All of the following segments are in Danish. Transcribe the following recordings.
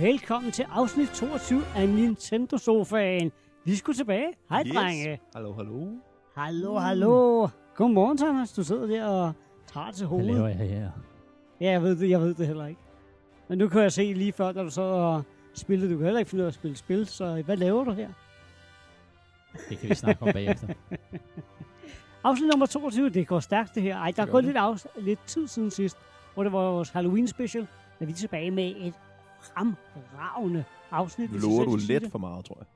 Velkommen til afsnit 22 af Nintendo Sofaen. Vi skulle tilbage. Hej, Yes. drenge. Hallo, hallo. Hallo, hallo. Godmorgen, Thomas. Du sidder der og tager til Hvad hovedet. laver jeg her? Ja, jeg ved det, jeg ved det heller ikke. Men nu kan jeg se lige før, da du sad og spillede, du kan heller ikke finde ud af at spille spil, så hvad laver du her? Det kan vi snakke om bagefter. Afsnit nummer 22, det går stærkt det her. Ej, der er gået lidt, lidt tid siden sidst, hvor det var vores Halloween special, men vi er tilbage med et fremragende afsnit. Nu lover du det. for meget, tror jeg.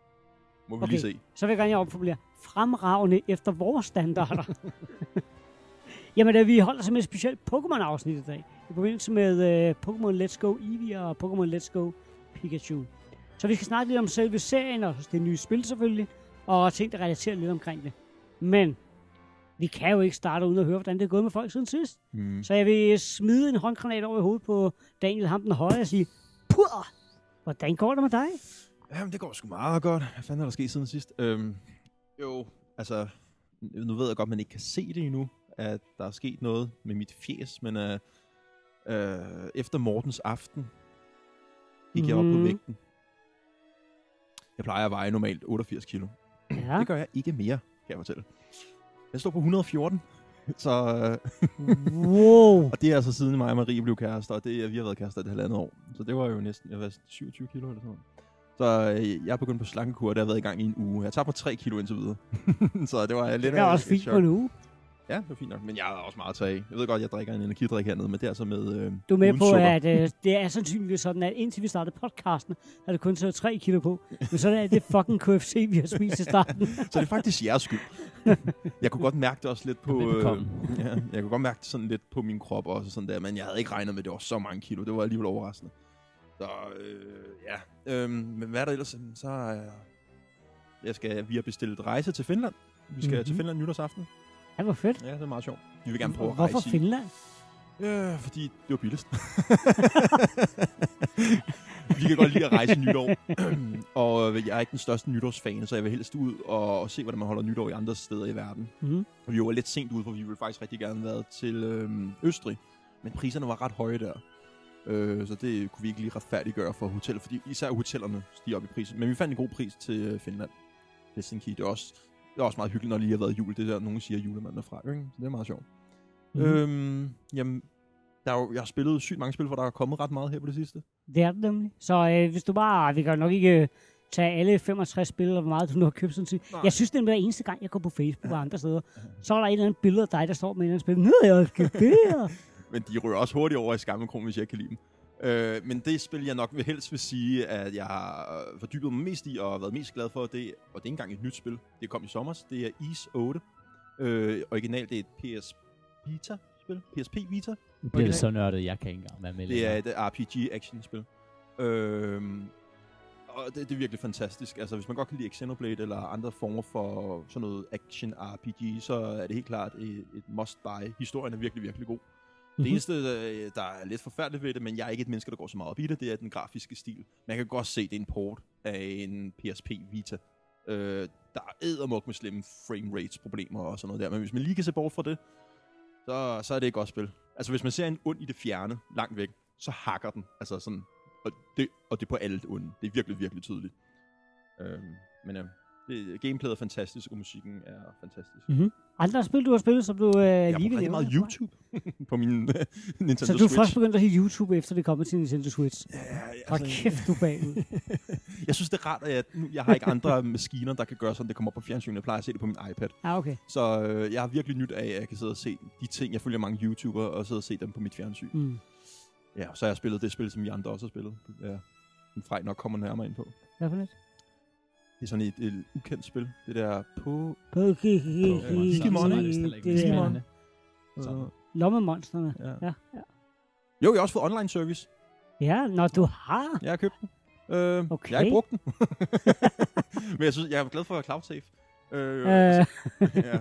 Må vi Okay. lige se. Så vil jeg gerne opformulere fremragende efter vores standarder. Jamen, da vi holder simpelthen et specielt Pokémon-afsnit i dag, i forbindelse med uh, Pokémon Let's Go Eevee og Pokémon Let's Go Pikachu. Så vi skal snakke lidt om selve serien, og det nye spil selvfølgelig, og ting, der relaterer lidt omkring det. Men vi kan jo ikke starte uden at høre, hvordan det er gået med folk siden sidst. Hmm. Så jeg vil smide en håndgranat over i hovedet på Daniel ham den høje og sige, Pur! Hvordan går det med dig? Jamen, det går sgu meget godt. Hvad fanden er der sket siden sidst? Øhm, jo, altså, nu ved jeg godt, at man ikke kan se det endnu, at der er sket noget med mit fjes, men øh, øh, efter Mortens aften gik jeg op på Mhm. vægten. Jeg plejer at veje normalt 88 kilo. Ja. Det gør jeg ikke mere, kan jeg fortælle. Jeg står på 114, så... Øh, Wow. Og det er altså siden mig og Marie blev kærester, og det, er- vi har været kærester et halvandet år. Så det var jo næsten, jeg var 27 kilo eller sådan. Så øh, jeg er begyndt på slankekur, det har været i gang i en uge. Jeg tager på 3 kilo indtil videre. så det var lidt Det er også fint på en uge. Ja, det var fint nok. Men jeg har også meget af. Jeg ved godt, jeg drikker en energidrik hernede, men det er altså med øh, Du er med på, sukker. at øh, det er sandsynligvis sådan, at indtil vi startede podcasten, har det kun taget 3 kilo på. Men så er det fucking KFC, vi har spist i starten. Så det er faktisk jeres skyld. jeg kunne godt mærke det også lidt på... øh, ja, jeg kunne godt mærke det sådan lidt på min krop også, sådan der, men jeg havde ikke regnet med, at det var så mange kilo. Det var alligevel overraskende. Så øh, ja, øhm, men hvad er der ellers? Så øh, jeg skal, vi har bestilt rejse til Finland. Vi skal mm-hmm. til. Finland nytårsaften. Det var fedt. Ja, det er meget sjovt. Vi vil gerne prøve at Hvorfor rejse i. Finland? Ja, fordi det var billigst. vi kan godt lide at rejse nytår. og øh, jeg er ikke den største nytårsfan, så jeg vil helst ud og, og se, hvordan man holder nytår i andre steder i verden. Mm. Og vi var lidt sent ude, for vi ville faktisk rigtig gerne have været til øhm, Østrig. Men priserne var ret høje der. Øh, så det kunne vi ikke lige retfærdiggøre for hotellet, fordi især hotellerne stiger op i prisen. Men vi fandt en god pris til øh, Finland. Helsinki. Det er også, det er også meget hyggeligt, når lige har været jul. Det er der, nogen siger, julemanden er fra. Ikke? Så det er meget sjovt. Mm. Øhm, jamen, der er jo, jeg har spillet sygt mange spil, hvor der er kommet ret meget her på det sidste. Det er det nemlig. Så øh, hvis du bare, vi kan nok ikke øh, tage alle 65 spil, eller hvor meget du nu har købt sådan set. Jeg synes, det er hver eneste gang, jeg går på Facebook og andre steder, så er der et eller andet billede af dig, der står med et eller andet spil. Nu har jeg købt det her. Men de rører også hurtigt over i skammekronen, hvis jeg ikke kan lide dem. Øh, men det spil, jeg nok vil helst vil sige, at jeg har øh, fordybet mig mest i og været mest glad for, det, og det er ikke engang et nyt spil. Det kom i sommer. Det er Ease 8. Øh, originalt det er et PS Vita-spil. PSP Vita. Det Okay. så nørdet, jeg kan ikke engang være med Det er et RPG-action-spil. Øhm, og det, det er virkelig fantastisk. Altså, hvis man godt kan lide Xenoblade eller andre former for sådan noget action-RPG, så er det helt klart et, et must-buy. Historien er virkelig, virkelig god. Det Mhm. eneste, øh, der er lidt forfærdeligt ved det, men jeg er ikke et menneske, der går så meget op i det, det er den grafiske stil. Man kan godt se, det er en port af en PSP Vita. Øh, der er eddermuk med slemme frame rates problemer og sådan noget der, men hvis man lige kan se bort fra det, så, så er det et godt spil. Altså hvis man ser en ond i det fjerne, langt væk, så hakker den. Altså sådan, og det, og det er på alle onde. Det er virkelig, virkelig tydeligt. Øhm, men ja, det, gameplayet er fantastisk, og musikken er fantastisk. Mm-hmm. Andre spil, du har spillet, som du øh, Jeg lige vil rigtig meget? YouTube på min øh, Nintendo Så du Switch. først begyndt at hive YouTube, efter det kommer til Nintendo Switch. Ja, Hold kæft, du bagud. jeg synes, det er rart, at jeg, nu, jeg har ikke andre maskiner, der kan gøre sådan, det kommer op på fjernsynet. Jeg plejer at se det på min iPad. Ah, okay. Så øh, jeg har virkelig nyt af, at jeg kan sidde og se de ting. Jeg følger mange YouTubere og sidde og se dem på mit fjernsyn. Mm. Ja, så har jeg spillet det spil, som I andre også har spillet. Ja, en Frej nok kommer nærmere ind på. Hvad for lidt? Det er sådan et, et ukendt spil. Det der på... Digimon, er er. Øh, Sådan. lommemonsterne. ja. Ja, ja. Jo, jeg har også fået online service. Ja, når du har. Jeg har købt den. Øh, Okay. Jeg har ikke brugt den. Men jeg synes, jeg er glad for at cloud save. Øh, Øh, ja. ja.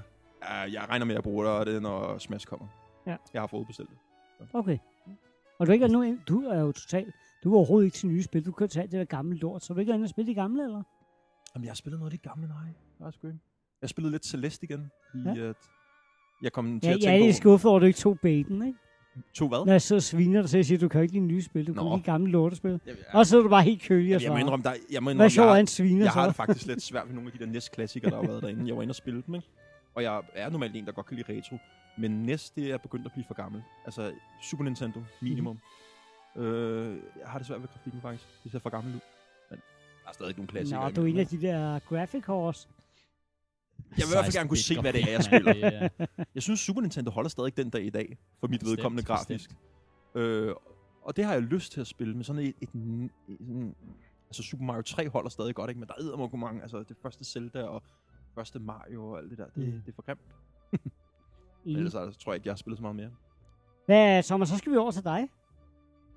Jeg regner med at bruge det, når Smash kommer. Ja. Jeg har fået bestilt det. okay. Og du er ikke er nu, du er jo totalt, du er overhovedet ikke til nye spil. Du kan tage det der gamle lort. Så er du ikke inde og spille de gamle, eller? Jamen, jeg har spillet noget af det gamle, nej. Jeg har sgu ikke. Jeg spillede lidt Celeste igen, fordi Ja. at jeg kom til Ja, at jeg er tænke lidt skuffet over, at du ikke tog baiten, ikke? To hvad? Når jeg sidder og sviner dig, så jeg siger, du kan ikke lide nye spil, du kan Nå. ikke lide gamle lortespil. Jeg, Og så er du bare helt kølig og jeg, jeg må svarer. indrømme, der, jeg må Hvad indrømme, sjov er jeg, en sviner jeg har det faktisk lidt svært ved nogle af de der NES-klassikere, der har været derinde. Jeg var inde og spille dem, ikke? Og jeg er normalt en, der godt kan lide retro. Men NES, det er begyndt at blive for gammel. Altså, Super Nintendo, minimum. Mhm. Øh, jeg har det svært ved grafikken, faktisk. Det ser for gammelt ud. Men er stadig nogle klassikere. Nå, du er en af de der graphic horse. Jeg vil i hvert fald gerne kunne se, hvad det er, jeg spiller. Jeg synes, Super Nintendo holder stadig den dag i dag, for mit Bestemt, vedkommende grafisk. Øh, og det har jeg lyst til at spille med sådan et... et, et sådan, altså Super Mario 3 holder stadig godt, ikke? men der er eddermuk mange. Altså det første Zelda og første Mario og alt det der, det, Mm. mm. det er for grimt. Men ellers så tror jeg ikke, jeg har spillet så meget mere. Hvad, Thomas, så skal vi over til dig.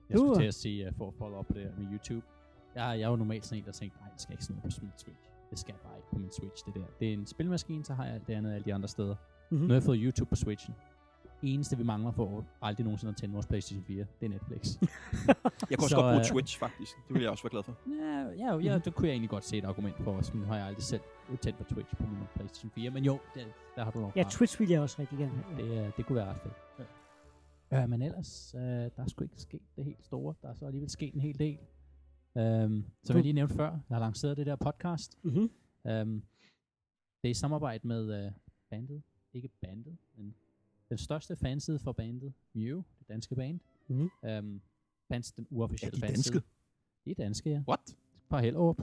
Jeg Du skulle til at sige, uh, for at follow op på det her med YouTube. Jeg, jeg er jo normalt sådan en, der tænker, nej, jeg skal ikke sådan noget på min Switch. Det skal jeg bare ikke på min Switch, det der. Det er en spilmaskine, så har jeg alt det andet alle de andre steder. Mm-hmm. Nu har jeg fået YouTube på Switchen. Det eneste, vi mangler for aldrig nogensinde at tænde vores PlayStation 4, det er Netflix. Jeg kan også Så, godt bruge øh, Twitch, faktisk. Det vil jeg også være glad for. ja, ja, ja, det kunne jeg egentlig godt se et argument for os, men nu har jeg aldrig selv tændt på Twitch på min PlayStation 4. Men jo, det, der har du nok Ja. Twitch vil jeg også rigtig gerne have. Det, øh, det kunne være ret fedt. Ja. Øh, men ellers, øh, der er sgu ikke sket det helt store. Der er så alligevel sket en hel del. Øhm, som Du- jeg lige nævnte før, jeg har lanceret det der podcast. Mm-hmm. Øhm, det er i samarbejde med øh, bandet. Ikke bandet, men den største fanside for bandet, Mew, det danske band. Mhm. Øhm, bands, den uofficielle Er de fanside. danske? De er danske, ja. What? Fra Hellerup.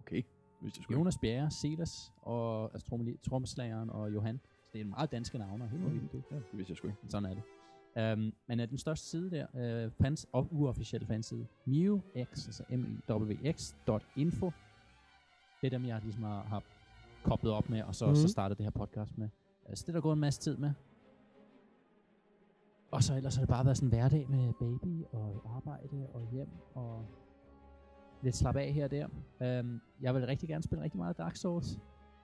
Okay. Hvis det skulle Jonas Bjerre, Silas og altså, trommeslageren og Johan. Så det er en meget danske navne, helt Mm. vildt det. Ja, det vidste jeg sgu ikke. Sådan er det. Um, men er den største side der, uh, fans, og uofficielle fanside, mewx, altså mewx.info. Det er dem, jeg ligesom har, har koblet op med, og så, mm. så Mhm. startet det her podcast med. Uh, så det er der gået en masse tid med. Og så ellers har det bare været sådan en hverdag med baby og arbejde og hjem og lidt slap af her og der. Um, jeg vil rigtig gerne spille rigtig meget Dark Souls.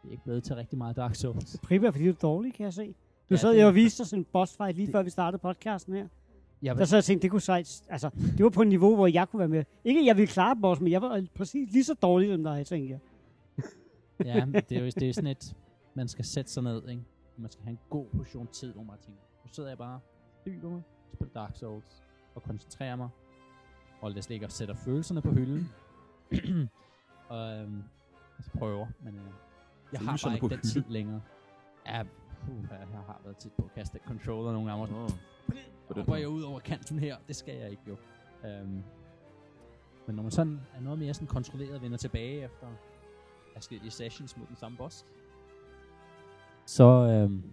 Det er ikke blevet til rigtig meget Dark Souls. Primært fordi du er dårlig, kan jeg se. Du Ja, sad jo og viste os en boss fight lige det- før vi startede podcasten her. Jeg Der så jeg tænkte, det kunne sejt. Altså, det var på et niveau, hvor jeg kunne være med. Ikke, at jeg ville klare boss, men jeg var præcis lige så dårlig som dig, tænkte jeg. Ja, det er jo det er sådan et, man skal sætte sig ned, ikke? Man skal have en god portion tid, hvor man tænker, nu sidder jeg bare, dyber mig, spiller Dark Souls, og koncentrerer mig, og det ligger og sætter følelserne på hylden. og øhm, altså prøver, men øh, jeg har bare ikke den hylden? tid længere. Ja, uh, jeg har været tit på at kaste controller nogle gange, og hopper måde. jeg ud over kanten her, det skal jeg ikke jo. Um, men når man sådan er noget mere sådan kontrolleret vender tilbage efter forskellige sessions mod den samme boss, så, øhm,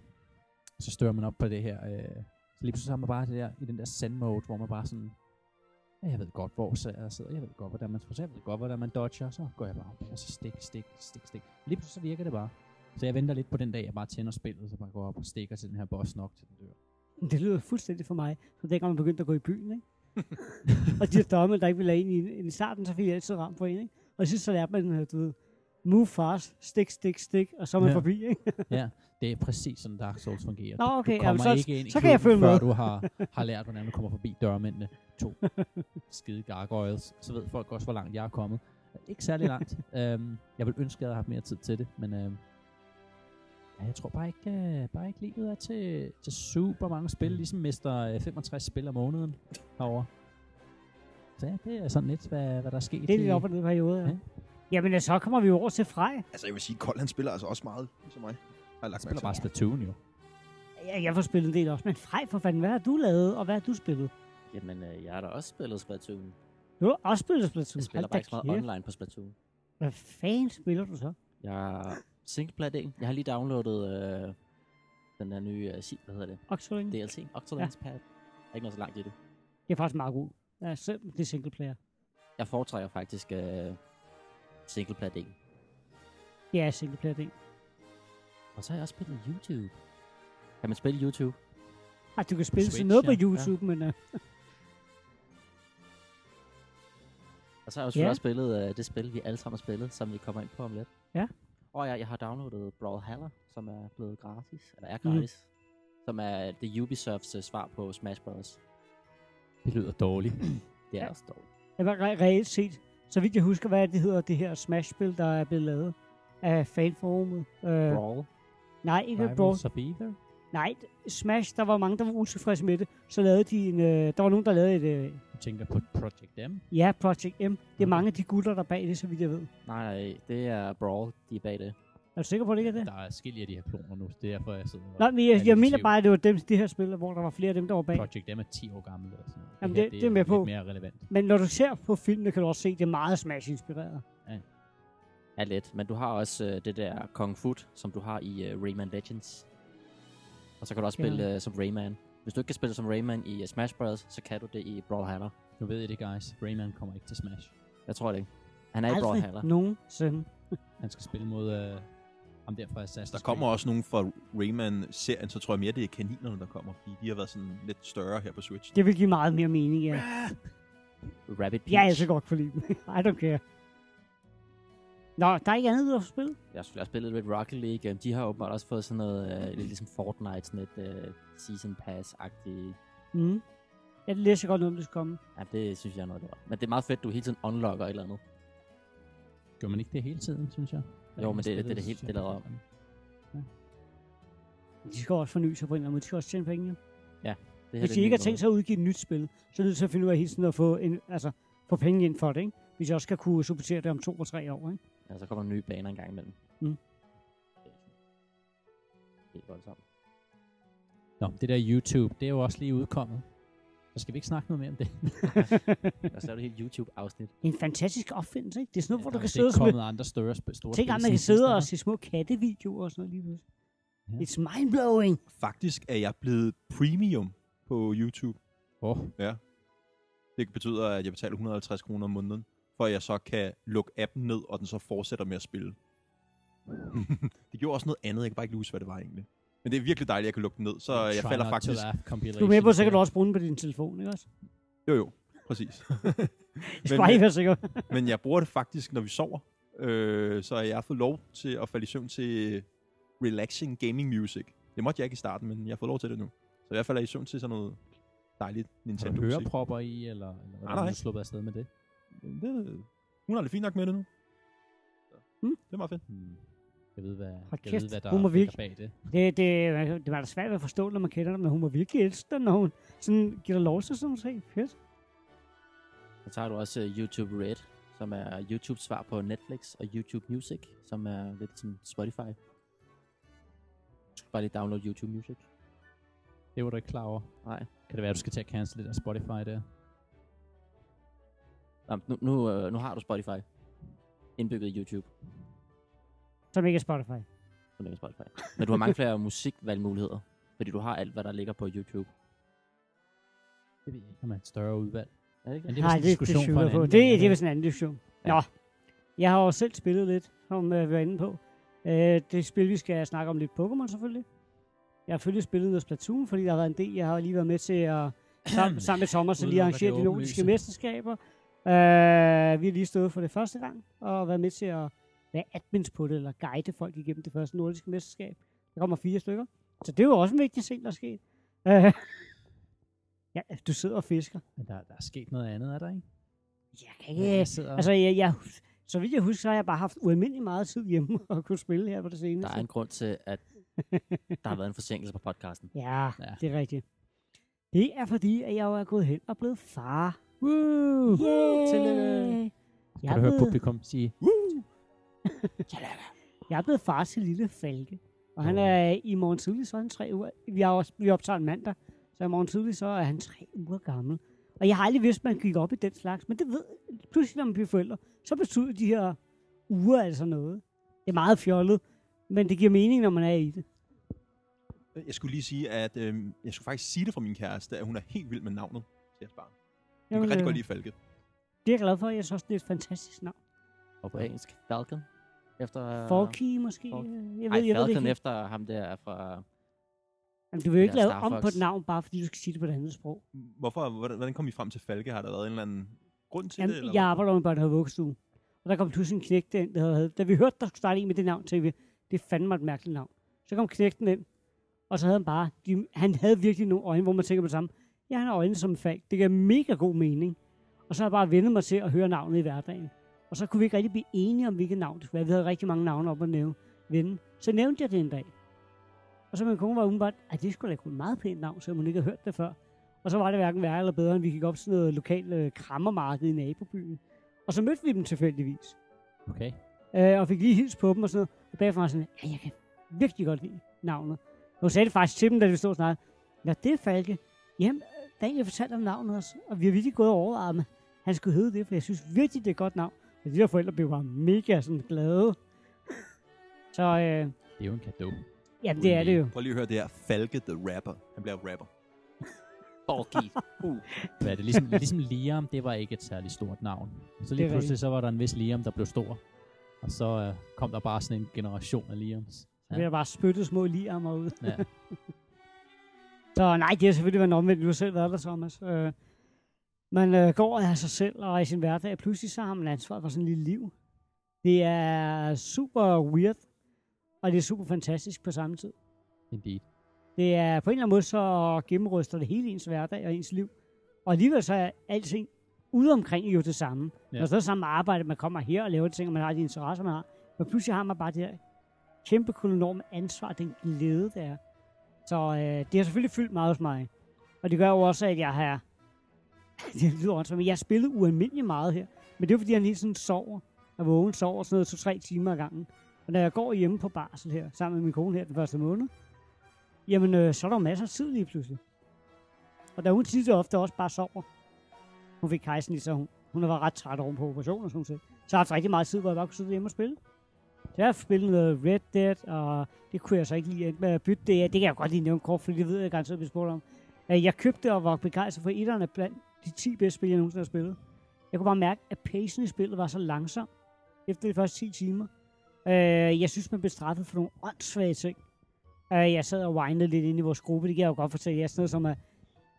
så stører man op på det her. Øh, så lige pludselig har man bare det der, i den der send mode, hvor man bare sådan, ja, jeg ved godt, hvor så jeg sidder, jeg ved godt, hvordan man, jeg ved godt, hvordan man dodger, så går jeg bare op, og så stik, stik, stik, stik. Lige pludselig så virker det bare. Så jeg venter lidt på den dag, jeg bare tænder spillet, så bare går op og stikker til den her boss nok, til den dør. Det lyder fuldstændig for mig, så dengang man begyndte at gå i byen, ikke? og de der domme, der ikke ville en i, i starten, så fik jeg altid ramt på en, ikke? Og sidst så lærte man, øh, du ved, move fast, stik, stik, stik, og så er man Ja. forbi, ikke? Ja, det er præcis sådan Dark Souls fungerer. Nå, okay, du kommer så- ikke ind i så kan jeg følge før med. du har, har lært, hvordan du kommer forbi dørmændene. To skide gargoyles. Så ved folk også, hvor langt jeg er kommet. Ikke særlig langt. øhm, jeg vil ønske, at jeg havde haft mere tid til det, men øhm, ja, jeg tror bare ikke, øh, bare ikke livet er til, til super mange spil, ligesom mister øh, 65 spil om måneden herovre. Så ja, det er sådan lidt, hvad, hvad der er sket. Det er lidt i- op og ned periode, ja. Ja. Jamen, øh, så kommer vi over til Frej. Altså, jeg vil sige, Kold han spiller altså også meget, ligesom mig. Har jeg lagt spiller bare. Splatoon jo. Ja, jeg får spillet en del også, men Frej for fanden, hvad har du lavet, og hvad har du spillet? Jamen, øh, jeg har da også spillet Splatoon. Du har også spillet Splatoon. Jeg spiller Hold bare ikke så meget online på Splatoon. Hvad fanden spiller du så? Jeg singleplayer-delen. Jeg har lige downloadet øh, den der nye, øh, hvad hedder det, det DLC, Octolands ja. Pad. Jeg er ikke noget så langt i det. er faktisk meget god. Ja, selv det er single player. Jeg foretrækker faktisk øh, singleplayer-delen. Det er single player del. Og så har jeg også spillet YouTube. Kan man spille YouTube? Ej, du kan spille sådan Switch, noget på ja. YouTube, men uh, Og så har jeg også Ja. ja. også spillet øh, det spil, vi alle sammen har spillet, som vi kommer ind på om lidt. Ja. Og jeg, jeg har downloadet Brawlhalla, som er blevet gratis, eller er Mhm. gratis. Mm. Som er det Ubisofts øh, svar på Smash Bros. Det lyder dårligt. Det er Ja. også dårligt. det var re- reelt set, så vidt jeg husker, hvad det hedder, det her Smash-spil, der er blevet lavet af fanforumet. Uh, Brawl. nej, ikke Brawl. Of Ether? Nej, Smash, der var mange, der var utilfredse med det. Så lavede de en, øh, der var nogen, der lavede et, øh, Du tænker på Project M. ja, Project M. Det er Okay. mange af de gutter, der er bag det, så vidt jeg ved. Nej, nej, det er Brawl, de er bag det. Er du sikker på, at det ikke er det? Der er forskellige af de her kloner nu. Det er derfor, jeg sidder Nej, men jeg, jeg mener bare, at det var dem, det her spil, hvor der var flere af dem, der var bag. Project M er 10 år gammel. Eller sådan noget. Jamen, her, det- det er med på. mere relevant. Men når du ser på filmene, kan du også se, at det er meget Smash-inspireret. Er lidt. Men du har også øh, det der Kung Fu, som du har i øh, Rayman Legends. Og så kan du også spille øh, som Rayman. Hvis du ikke kan spille som Rayman i uh, Smash Bros., så kan du det i Brawlhalla. Nu ved I det, guys. Rayman kommer ikke til Smash. Jeg tror det ikke. Han er i Brawlhalla. Aldrig nogensinde. Han skal spille mod øh, ham der fra Assassin's Der kommer også nogen fra Rayman-serien, så tror jeg mere, det er kaninerne, der kommer, fordi de har været sådan lidt større her på Switch. Det vil give meget mere mening, ja. Rabbit Peach. Jeg er altså godt for dem. I don't care. Nå, der er ikke andet, du har spillet? Jeg har selvfølgelig også spillet lidt Rocket League. De har åbenbart også fået sådan noget, øh, lidt ligesom Fortnite, sådan et øh, Season Pass-agtigt. Mm. Jeg læser godt noget, om det skal komme. Ja, det synes jeg er noget, det var. Men det er meget fedt, du hele tiden unlocker et eller andet. Gør man ikke det hele tiden, synes jeg? Jo, men det- Spillet, det er det helt- det er lavet fedt. De skal også forny sig på en eller anden måde. De skal også tjene penge. Ja. Det Hvis de ikke har tænkt sig at udgive et nyt spil, så er det nødt til at finde ud af hele tiden at få, en, altså, få penge ind for det, ikke? Hvis jeg også skal kunne supportere det om to og tre år, ikke? Ja, så kommer der nye baner en gang imellem. Mm. Det er Helt voldsomt. Nå, det der YouTube, det er jo også lige udkommet. Så skal vi ikke snakke noget mere om det. Og så er det helt YouTube-afsnit. En fantastisk opfindelse, ikke? Det er sådan noget, hvor der du er kan sidde og kommet andre større, store Tænk, at man kan sidde og se små kattevideoer og sådan noget lige pludselig. Ja. It's mind-blowing. Faktisk er jeg blevet premium på YouTube. Åh, Det betyder, at jeg betaler 150 kroner om måneden, for at jeg så kan lukke appen ned, og den så fortsætter med at spille. det gjorde også noget andet, jeg kan bare ikke huske, hvad det var egentlig. Men det er virkelig dejligt, at jeg kan lukke den ned, så jeg Try falder faktisk... Du er med på, så kan du også bruge den på din telefon, ikke også? Jo, jo, præcis. Jeg Men, bare være sikker. Men jeg bruger det faktisk, når vi sover. Øh, så jeg har fået lov til at falde i søvn til relaxing gaming music. Det måtte jeg ikke i starten, men jeg har fået lov til det nu. Så jeg falder i søvn til sådan noget dejligt Har du Nintendo musik. hørepropper i, eller, eller hvordan Nej, nej. du sluppet afsted med det? Det, hun har det fint nok med det nu. Så, Hmm. Det er meget fedt. Hmm. Jeg ved, hvad, Hold jeg kæft, ved, hvad der hun må virkelig- bag det. Det, det, det var da svært at forstå, når man kender dem, men hun var virkelig elsker, når hun sådan giver dig lov til sådan noget. Fedt. Så tager du også uh, YouTube Red, som er YouTubes svar på Netflix, og YouTube Music, som er lidt som Spotify. Du skal bare lige downloade YouTube Music. Det var du ikke klar over. Nej. Kan det være, at du skal til at cancel lidt af Spotify der? Nå, nu, nu, øh, nu har du Spotify indbygget i YouTube. Som ikke er Spotify. Så det er Spotify. Men du har mange flere musikvalgmuligheder, fordi du har alt, hvad der ligger på YouTube. Det ved jeg ikke, om er et større udvalg. Er det ikke? Men det? er Nej, en det, det, diskussion for det, en på. anden det, det er vist en anden diskussion. Ja. Nå, jeg har jo selv spillet lidt, som øh, vi var inde på. Øh, det spil, vi skal snakke om lidt Pokémon selvfølgelig. Jeg har selvfølgelig spillet noget Splatoon, fordi der har været en del. Jeg har lige været med til at, sammen, sammen med Thomas, at lige arrangere de nordiske mesterskaber. Øh, vi har lige stået for det første gang, og været med til at være admins på det, eller guide folk igennem det første nordiske mesterskab. Der kommer fire stykker. Så det er jo også en vigtig ting, der er sket. Øh, ja, du sidder og fisker. Men der, der er sket noget andet, er der ikke? Jeg kan ikke... sidder Altså, jeg, jeg, så vidt jeg husker, så har jeg bare haft ualmindelig meget tid hjemme og kunne spille her på det Der seneste. er en grund til, at der har været en forsinkelse på podcasten. Ja, Ja. ja, det er rigtigt. Det er fordi, at jeg jo er gået hen og blevet far. Woo! Yay! Tillykke. Jeg Kan du høre blevet, publikum sige, jeg er blevet far til lille Falke. Og han er i morgen tidlig, så er han tre uger. Vi, har også, vi optager en mandag, så i morgen tidlig, så er han tre uger gammel. Og jeg har aldrig vidst, at man gik op i den slags. Men det ved pludselig, når man bliver forældre, så betyder de her uger altså noget. Det er meget fjollet, men det giver mening, når man er i det. Jeg skulle lige sige, at øh, jeg skulle faktisk sige det fra min kæreste, at hun er helt vild med navnet til jeres barn. Hun kan rigtig øh, godt lide Falke. Det er jeg glad for. Jeg synes også, det er et fantastisk navn. Og på engelsk, Falcon. Efter... Uh, Forky måske? Falk- Jeg ved, Nej, jeg ved det Falcon ikke. efter ham der fra... Jamen, du vil jo ikke lave Star om Fox. på et navn, bare fordi du skal sige det på et andet sprog. Hvorfor, hvordan, hvordan kom I frem til Falke? Har der været en eller anden grund til det? Jamen, Eller jeg hvad? arbejder med børn, der har vuggestue. Og der kom pludselig en knægt ind, der havde, da vi hørte, der skulle starte en med det navn, tænkte vi, det er fandme et mærkeligt navn. Så kom knægten ind, og så havde han bare, de, han havde virkelig nogle øjne, hvor man tænker på det samme. Han har øjne som falk. Det giver mega god mening. Og så har jeg bare vendet mig til at høre navnet i hverdagen. Og så kunne vi ikke rigtig blive enige om, hvilket navn det skulle være. Vi havde rigtig mange navne op at nævne. Vende. Så nævnte jeg det en dag. Og så min kone var umiddelbart, at det skulle da et meget pænt navn, så hun ikke havde hørt det før. Og så var det hverken værre eller bedre, end vi gik op til noget lokalt øh, krammermarked i nabobyen. Og så mødte vi dem tilfældigvis. Okay. Øh, og fik lige hils på dem og sådan noget. Og bagfra var sådan, ja, jeg kan virkelig godt lide navnet. Og hun sagde det faktisk til dem, da vi stod og snakkede. Hvad det er, Falke? Jamen, jeg fortalte om navnet også. Og vi har virkelig gået og overvejet, om han skulle hedde det, for jeg synes virkelig, det er et godt navn. Og de der forældre blev bare mega sådan glade. Så øh, Det er jo en gave. jamen, det er det jo. Prøv lige at høre det her. Falke the Rapper. Han bliver rapper. Bulky. Uh. Hvad er det? Ligesom, ligesom Liam, det var ikke et særligt stort navn. Så lige Det pludselig, så var der en vis Liam, der blev stor. Og så øh, kom der bare sådan en generation af Liams. Så bliver der bare spyttet små liammer ud. Ja. Så nej, det har selvfølgelig været en omvendt. Du har selv været der, Thomas. Øh, man øh, går af sig selv og i sin hverdag, pludselig så har man ansvar for sådan et lille liv. Det er super weird, og det er super fantastisk på samme tid. Indeed. Det er på en eller anden måde, så gennemryster det hele ens hverdag og ens liv. Og alligevel så er alting ude omkring jo det samme. Ja. Når så med arbejde, man kommer her og laver ting, og man har de interesser, man har. Men pludselig har man bare det her kæmpe enorme ansvar, den glæde, det er. Så øh, det har selvfølgelig fyldt meget hos mig. Og det gør jo også, at jeg har... det lyder også, men jeg har spillet ualmindeligt meget her. Men det er fordi, jeg hele tiden sover. Jeg vågen, sover sådan noget to-tre timer ad gangen. Og når jeg går hjemme på barsel her, sammen med min kone her den første måned, jamen øh, så er der masser af tid lige pludselig. Og da hun tit ofte også bare sover, hun fik kejsen i, så hun, hun var ret træt oven på operationen og sådan sagde. Så har jeg haft rigtig meget tid, hvor jeg bare kunne sidde hjemme og spille. Jeg har spillet noget Red Dead, og det kunne jeg så ikke lige med at bytte det. Det kan jeg godt lige nævne kort, for det ved jeg garanteret, vi spurgte om. Jeg købte og var begejstret for etterne blandt de 10 bedste spil, jeg nogensinde har spillet. Jeg kunne bare mærke, at pacen i spillet var så langsom efter de første 10 timer. Øh, jeg synes, man blev straffet for nogle åndssvage ting. Øh, jeg sad og whinede lidt ind i vores gruppe, det kan jeg jo godt fortælle. Jeg sådan noget som, at,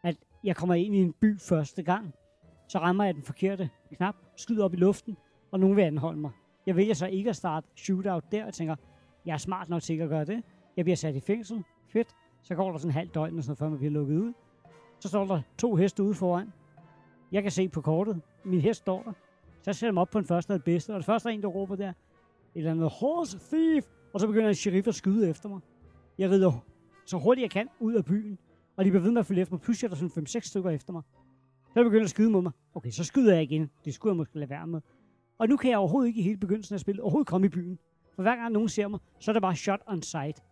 at jeg kommer ind i en by første gang, så rammer jeg den forkerte knap, skyder op i luften, og nogen vil anholde mig. Jeg vælger så ikke at starte shootout der, og tænker, jeg er smart nok til ikke at gøre det. Jeg bliver sat i fængsel. Fedt. Så går der sådan en halv døgn, og sådan noget, før man bliver lukket ud. Så står der to heste ude foran. Jeg kan se på kortet. Min hest står der. Så jeg sætter dem op på den første og den bedste. Og det første er en, der råber der. Et eller andet horse thief. Og så begynder en sheriff at skyde efter mig. Jeg rider så hurtigt jeg kan ud af byen. Og de bliver ved med at følge efter mig. Pludselig er der sådan 5-6 stykker efter mig. Så begynder at skyde mod mig. Okay, så skyder jeg igen. Det skulle jeg måske lade være med. Og nu kan jeg overhovedet ikke i hele begyndelsen af spillet overhovedet komme i byen. For hver gang nogen ser mig, så er det bare shot on sight. Det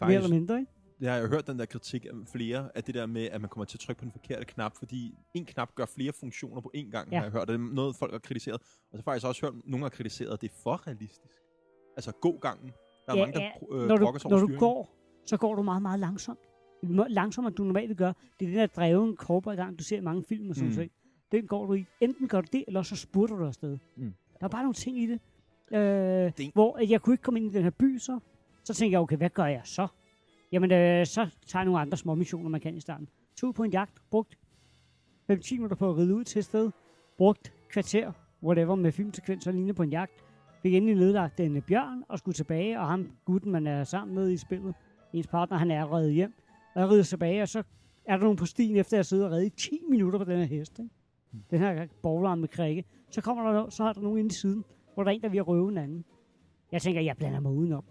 er Mere eller faktisk, mindre, ikke? det har jeg hørt den der kritik af flere, af det der med, at man kommer til at trykke på den forkerte knap, fordi en knap gør flere funktioner på én gang, Ja. har jeg hørt. Det er noget, folk har kritiseret. Og så har jeg faktisk også hørt, at nogen har kritiseret, at det er for realistisk. Altså, gå gangen. Der er Ja, mange, der ja. øh, når du, over når du går, så går du meget, meget langsomt. Langsommere, end du normalt gøre. Det er den der dreven cowboy gang, du ser i mange film og sådan Mm. mm. Den går du i. Enten gør du det, eller så spurter du afsted. Mm. Der er bare nogle ting i det. Øh, Det- Hvor at jeg kunne ikke komme ind i den her by, så. Så tænkte jeg, okay, hvad gør jeg så? Jamen, øh, så tager jeg nogle andre små missioner, man kan i starten. Tog ud på en jagt, brugt 5-10 minutter på at ride ud til et sted. Brugt kvarter, whatever, med filmsekvenser lignende på en jagt. Fik endelig nedlagt en øh, bjørn og skulle tilbage, og ham gutten, man er sammen med i spillet, ens partner, han er reddet hjem. Og jeg rider tilbage, og så er der nogen på stien, efter jeg sidder og reddet i 10 minutter på den her hest. Ikke? Den her bowler med krikke. Så kommer der, så er der nogen inde i siden, hvor der er en, der vil røve en anden. Jeg tænker, jeg blander mig udenom.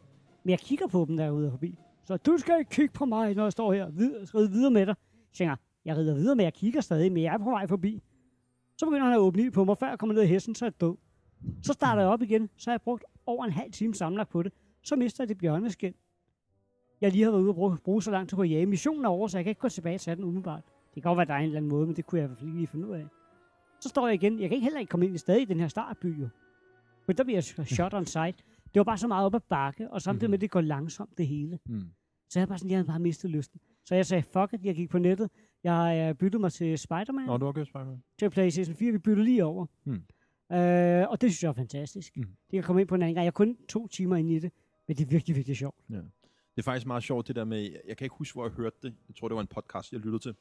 Men jeg kigger på dem, derude forbi. Så du skal ikke kigge på mig, når jeg står her. Rid ride videre med dig. Jeg tænker, jeg rider videre, men jeg kigger stadig, men jeg er på vej forbi. Så begynder han at åbne ild på mig, før jeg kommer ned af hesten, så er jeg død. Så starter jeg op igen, så har jeg brugt over en halv time samlet på det. Så mister jeg det bjørneskin. Jeg lige har været ude og bruge, bruge så lang tid på at jage. Missionen er over, så jeg kan ikke gå tilbage til den umiddelbart. Det kan godt være, at der er en eller anden måde, men det kunne jeg i hvert fald ikke lige finde ud af. Så står jeg igen. Jeg kan ikke heller ikke komme ind i stadig i den her startby, jo. Men der bliver jeg shot on sight. Det var bare så meget op ad bakke, og samtidig med, at det går langsomt det hele. Mm. Så jeg bare sådan, jeg havde bare mistet lysten. Så jeg sagde, fuck it, jeg gik på nettet. Jeg øh, byttede mig til Spider-Man, Nå, du har gjort Spider-Man. til PlayStation 4. Vi byttede lige over. Hmm. Øh, og det synes jeg er fantastisk. Hmm. Det kan komme ind på en anden gang. Jeg er kun to timer inde i det, men det er virkelig, virkelig sjovt. Det er faktisk meget sjovt, det der med, jeg kan ikke huske, hvor jeg hørte det. Jeg tror, det var en podcast, jeg lyttede til,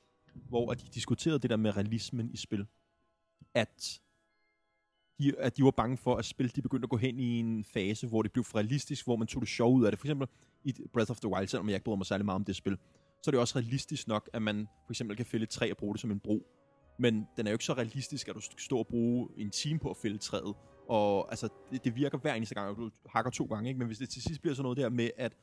hvor at de diskuterede det der med realismen i spil. At de, at de var bange for, at spil de begyndte at gå hen i en fase, hvor det blev for realistisk, hvor man tog det sjov ud af det. For eksempel i Breath of the Wild, selvom jeg ikke bryder mig særlig meget om det spil, så er det også realistisk nok, at man for eksempel kan fælde et træ og bruge det som en bro. Men den er jo ikke så realistisk, at du skal stå og bruge en time på at fælde træet. Og altså, det, det virker hver eneste gang, at du hakker to gange, ikke? Men hvis det til sidst bliver sådan noget der med, at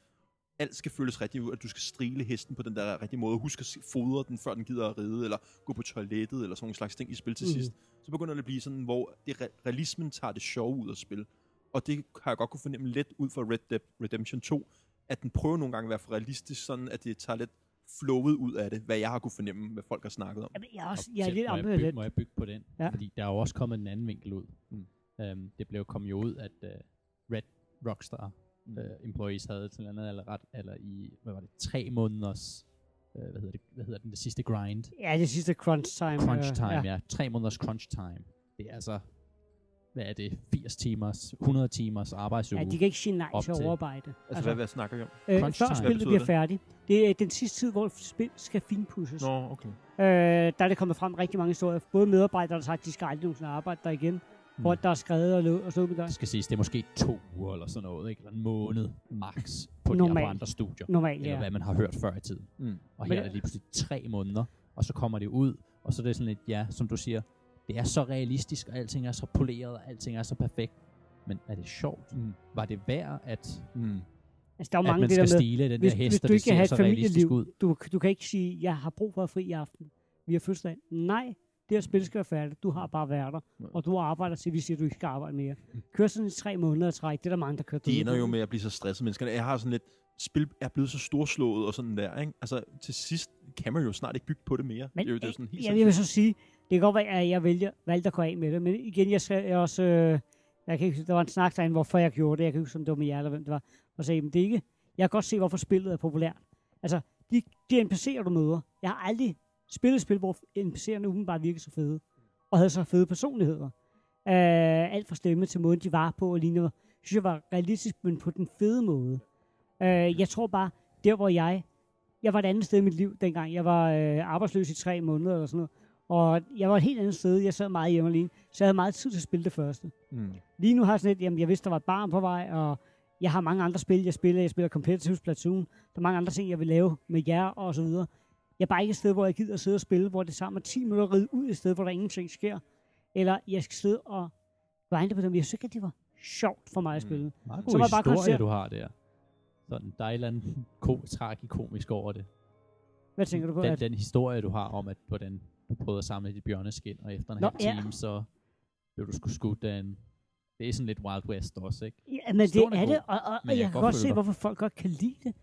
alt skal føles rigtigt ud, at du skal strile hesten på den der rigtige måde, husk at fodre den, før den gider at ride, eller gå på toilettet, eller sådan nogle slags ting i spil til mm. sidst. Så begynder det at blive sådan, hvor det re- realismen tager det sjove ud af spil. Og det har jeg godt kunne fornemme lidt ud fra Red Dead Redemption 2, at den prøver nogle gange at være for realistisk, sådan at det tager lidt flowet ud af det, hvad jeg har kunne fornemme, hvad folk har snakket om. Jamen, jeg er, også, Og jeg er lidt må jeg, bygge, ambivalent. må jeg bygge på den? Ja. Fordi der er jo også kommet en anden vinkel ud. Mm. Um, det blev kom jo ud, at uh, Red Rockstar Mm. uh, employees havde til andet eller ret, eller i, hvad var det, tre måneders, uh, hvad hedder det, hvad hedder den, det sidste grind? Ja, det sidste crunch time. Crunch øh, time, ja. ja. ja. Tre måneders crunch time. Det er altså, hvad er det, 80 timers, 100 timers arbejdsuge. Ja, de kan ikke sige nej til overarbejde. Altså, hvad, hvad snakker vi om? øh, crunch før time. spillet bliver færdigt. Det er den sidste tid, hvor spil skal finpudses. Nå, okay. Øh, der er det kommet frem rigtig mange historier. Både medarbejdere, der har sagt, at de skal aldrig nogensinde arbejde der igen. Mm. Folk, der har skrevet og, lød, og der. Det skal siges, det er måske to uger eller sådan noget, ikke? Eller en måned max på de på andre studier. Normalt, Eller ja. hvad man har hørt før i tiden. Mm. Og Men her er det- lige pludselig tre måneder, og så kommer det ud, og så er det sådan lidt, ja, som du siger, det er så realistisk, og alting er så poleret, og alting er så perfekt. Men er det sjovt? Mm. Var det værd, at, Mm. Altså, der er at mange man det der skal med, stile den hvis, der hvis hest, du og det ikke kan ser have et familieliv, ud? du, du kan ikke sige, jeg har brug for at fri i aften. Vi har fødselsdag. Nej, det her spil skal være færdigt. Du har bare været der. Og du arbejder til, vi siger, at du ikke skal arbejde mere. Kør sådan i tre måneder træk. Det er der mange, der kører De ender jo med at blive så stresset mennesker. Jeg har sådan lidt, spil er blevet så storslået og sådan der, ikke? Altså, til sidst kan man jo snart ikke bygge på det mere. Men det er jo det er sådan helt jeg, jeg vil så sige, det kan godt være, at jeg vælger, valgte at gå af med det. Men igen, jeg skal jeg også... Øh, jeg kan ikke, der var en snak derinde, hvorfor jeg gjorde det. Jeg kan ikke huske, om det var med jer, eller hvem det var. Og sagde, men det er ikke... Jeg kan godt se, hvorfor spillet er populært. Altså, de, de NPC'er, du møder. Jeg har aldrig spillet et spil, hvor NPC'erne umiddelbart virker så fede. Og havde så fede personligheder. Øh, alt fra stemme til måden, de var på og lignende. Synes jeg var realistisk, men på den fede måde. Øh, jeg tror bare, der hvor jeg... Jeg var et andet sted i mit liv, dengang jeg var øh, arbejdsløs i tre måneder eller sådan noget. Og jeg var et helt andet sted. Jeg sad meget hjemme alene. Så jeg havde meget tid til at spille det første. Mm. Lige nu har jeg sådan lidt, jamen jeg vidste, der var et barn på vej, og jeg har mange andre spil, jeg spiller. Jeg spiller Competitive Splatoon. Der er mange andre ting, jeg vil lave med jer og så videre. Jeg er bare ikke et sted, hvor jeg gider at sidde og spille, hvor det sammen er 10 minutter ride ud et sted, hvor der ingenting sker. Eller jeg skal sidde og grinde på dem. Jeg synes ikke, at det var sjovt for mig at spille. Meget Så god må jeg bare historie, konstatere- du har der. Sådan, der er et eller andet ko- tragikomisk over det. Hvad tænker du på? Den, At, den historie, du har om, at hvordan du prøvede at samle dit bjørneskin, og efter en Nå, halv ja. time, så blev du sgu skudt af en... Det er sådan lidt Wild West også, ikke? ja, men det historien er er det, god, og, og, og jeg jeg kan godt se, hvorfor folk godt kan lide det.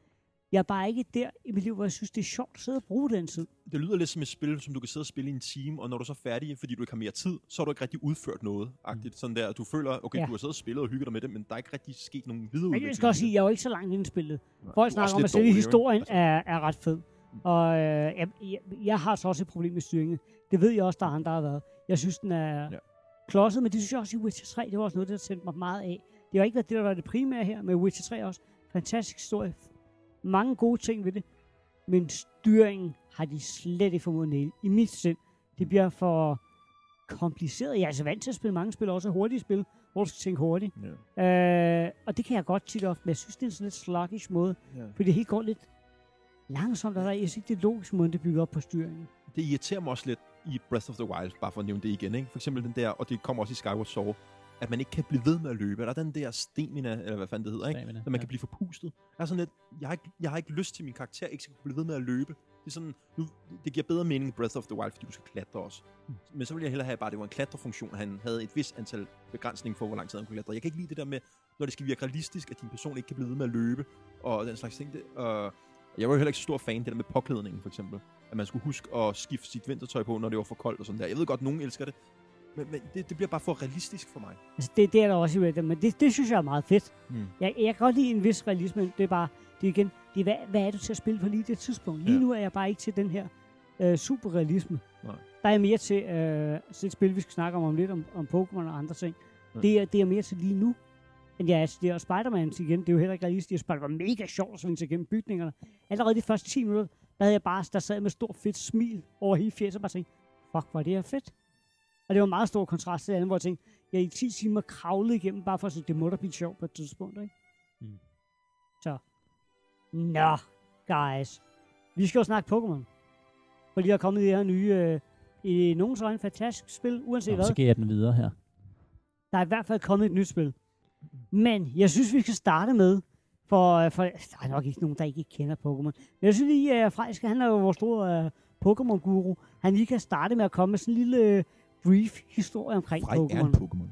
Jeg er bare ikke der i mit liv, hvor jeg synes, det er sjovt at sidde og bruge den tid. Det lyder lidt som et spil, som du kan sidde og spille i en time, og når du er så færdig, fordi du ikke har mere tid, så har du ikke rigtig udført noget. Agtigt. Sådan der, du føler, okay, Ja. du har siddet og spillet og hygget dig med det, men der er ikke rigtig sket nogen Men videreudvikling. jeg skal også sige, jeg er jo ikke så langt inde i spillet. Folk er snakker om, at selve ikke? historien Altså, er, er ret fed. Og øh, jeg, jeg, jeg har så også et problem med styringen. Det ved jeg også, der er andre, der har været. Jeg synes, den er ja. Klodset, men det synes jeg også i Witcher 3. Det var også noget, der sendte mig meget af. Det har ikke været det, der var det primære her, med Witcher 3 også. Fantastisk historie. Mange gode ting ved det. Men styringen har de slet ikke formået næle. I mit sind. Det bliver for kompliceret. Jeg er altså vant til at spille mange spil, også hurtige spil, hvor du skal tænke hurtigt. Ja. Øh, og det kan jeg godt tit ofte, men jeg synes, det er en sådan lidt sluggish måde. Ja. Fordi det helt går lidt langsomt, og der, jeg synes, det er logisk måde, det bygger op på styringen. Det irriterer mig også lidt i Breath of the Wild, bare for at nævne det igen. Ikke? For eksempel den der, og det kommer også i Skyward Sword, at man ikke kan blive ved med at løbe. Der er den der stamina, eller hvad fanden det hedder, ikke? Stamina, Når man ja. kan blive forpustet. Jeg er sådan lidt, jeg har, ikke, jeg har ikke lyst til, at min karakter ikke skal blive ved med at løbe. Det er sådan, nu, det giver bedre mening i Breath of the Wild, fordi du skal klatre også. Mm. Men så vil jeg hellere have, at bare det var en klatrefunktion, at han havde et vis antal begrænsning for, hvor lang tid han kunne klatre. Jeg kan ikke lide det der med, når det skal virke realistisk, at din person ikke kan blive ved med at løbe, og den slags ting. Det, og jeg var jo heller ikke så stor fan det der med påklædningen, for eksempel. At man skulle huske at skifte sit vintertøj på, når det var for koldt og sådan der. Jeg ved godt, at nogen elsker det, men, men det, det bliver bare for realistisk for mig. Altså, det, det er der også i Red Dead, men det, det synes jeg er meget fedt. Mm. Jeg, jeg kan godt lide en vis realisme, det er bare, det er igen, det er, hvad, hvad er du til at spille på lige det tidspunkt? Lige Ja. nu er jeg bare ikke til den her øh, superrealisme. Nej. Der er mere til øh, til et spil, vi skal snakke om om lidt, om, om Pokémon og andre ting. Ja. Det, er, det er mere til lige nu. Men ja, altså, det er Spider-Man igen, det er jo heller ikke realistisk. Det var mega sjovt at svinge sig gennem bygningerne. Allerede de første 10 minutter, der havde jeg bare, der sad med stor fedt smil over hele fjeset, og bare tænkte, fuck, hvor er det her fedt. Og det var en meget stor kontrast til det andet, hvor jeg tænkte, jeg i 10 timer kravlede igennem, bare for at sige, det må da blive sjovt på et tidspunkt, ikke? Mm. Så. Nå, guys. Vi skal jo snakke Pokémon. Fordi der er kommet det her nye, øh, i nogens øjne fantastisk spil, uanset Nå, hvad. så giver jeg den videre her. Der er i hvert fald kommet et nyt spil. Men jeg synes, vi skal starte med For, øh, for der er nok ikke nogen, der ikke kender Pokémon. Men jeg synes lige, at Frejsk, han er jo vores store uh, Pokémon-guru. Han lige kan starte med at komme med sådan en lille øh, brief historie omkring Frej er en Pokémon. Pokémon.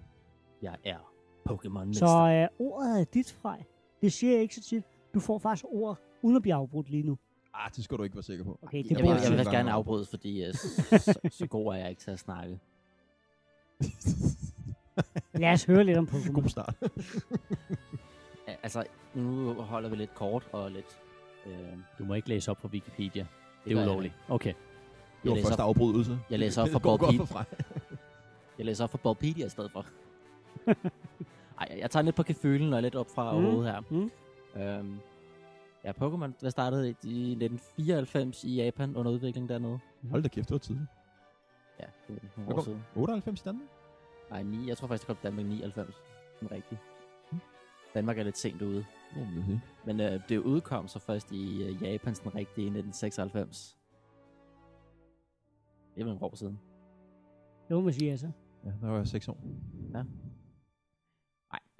Jeg er Pokémon Så uh, ordet er dit, Frej. Det siger jeg ikke så tit. Du får faktisk ordet uden at blive afbrudt lige nu. Ah, det skal du ikke være sikker på. Okay, det jeg, vil, jeg, vil gerne afbryde, fordi uh, så, så god er jeg ikke til at snakke. Lad os høre lidt om Pokémon. God start. Altså, nu holder vi lidt kort og lidt... Øh, Du må ikke læse op på Wikipedia. Det gør er ulovligt. Okay. Det jeg, var læser første op, afbrydelse. jeg læser op Det godt Bob for Frej. Jeg læser op for Bobpedia i stedet for. Ej, jeg- jeg tager lidt på gefølen og lidt op fra Mm, hovedet her. mm. Øhm, ja, Pokémon der startede i 1994 i Japan under udvikling dernede. Hold da kæft, det var tidligt. Ja, det er nogle år siden. 98 i Danmark? Nej, 9, jeg tror faktisk, det kom til Danmark i 99. Den rigtige. Danmark er lidt sent ude. Sige. Men øh, det udkom så først i øh, Japan den rigtige i 1996. Det er vel en år siden. Det må man sige, altså. Ja, der var jeg 6 år. Nej,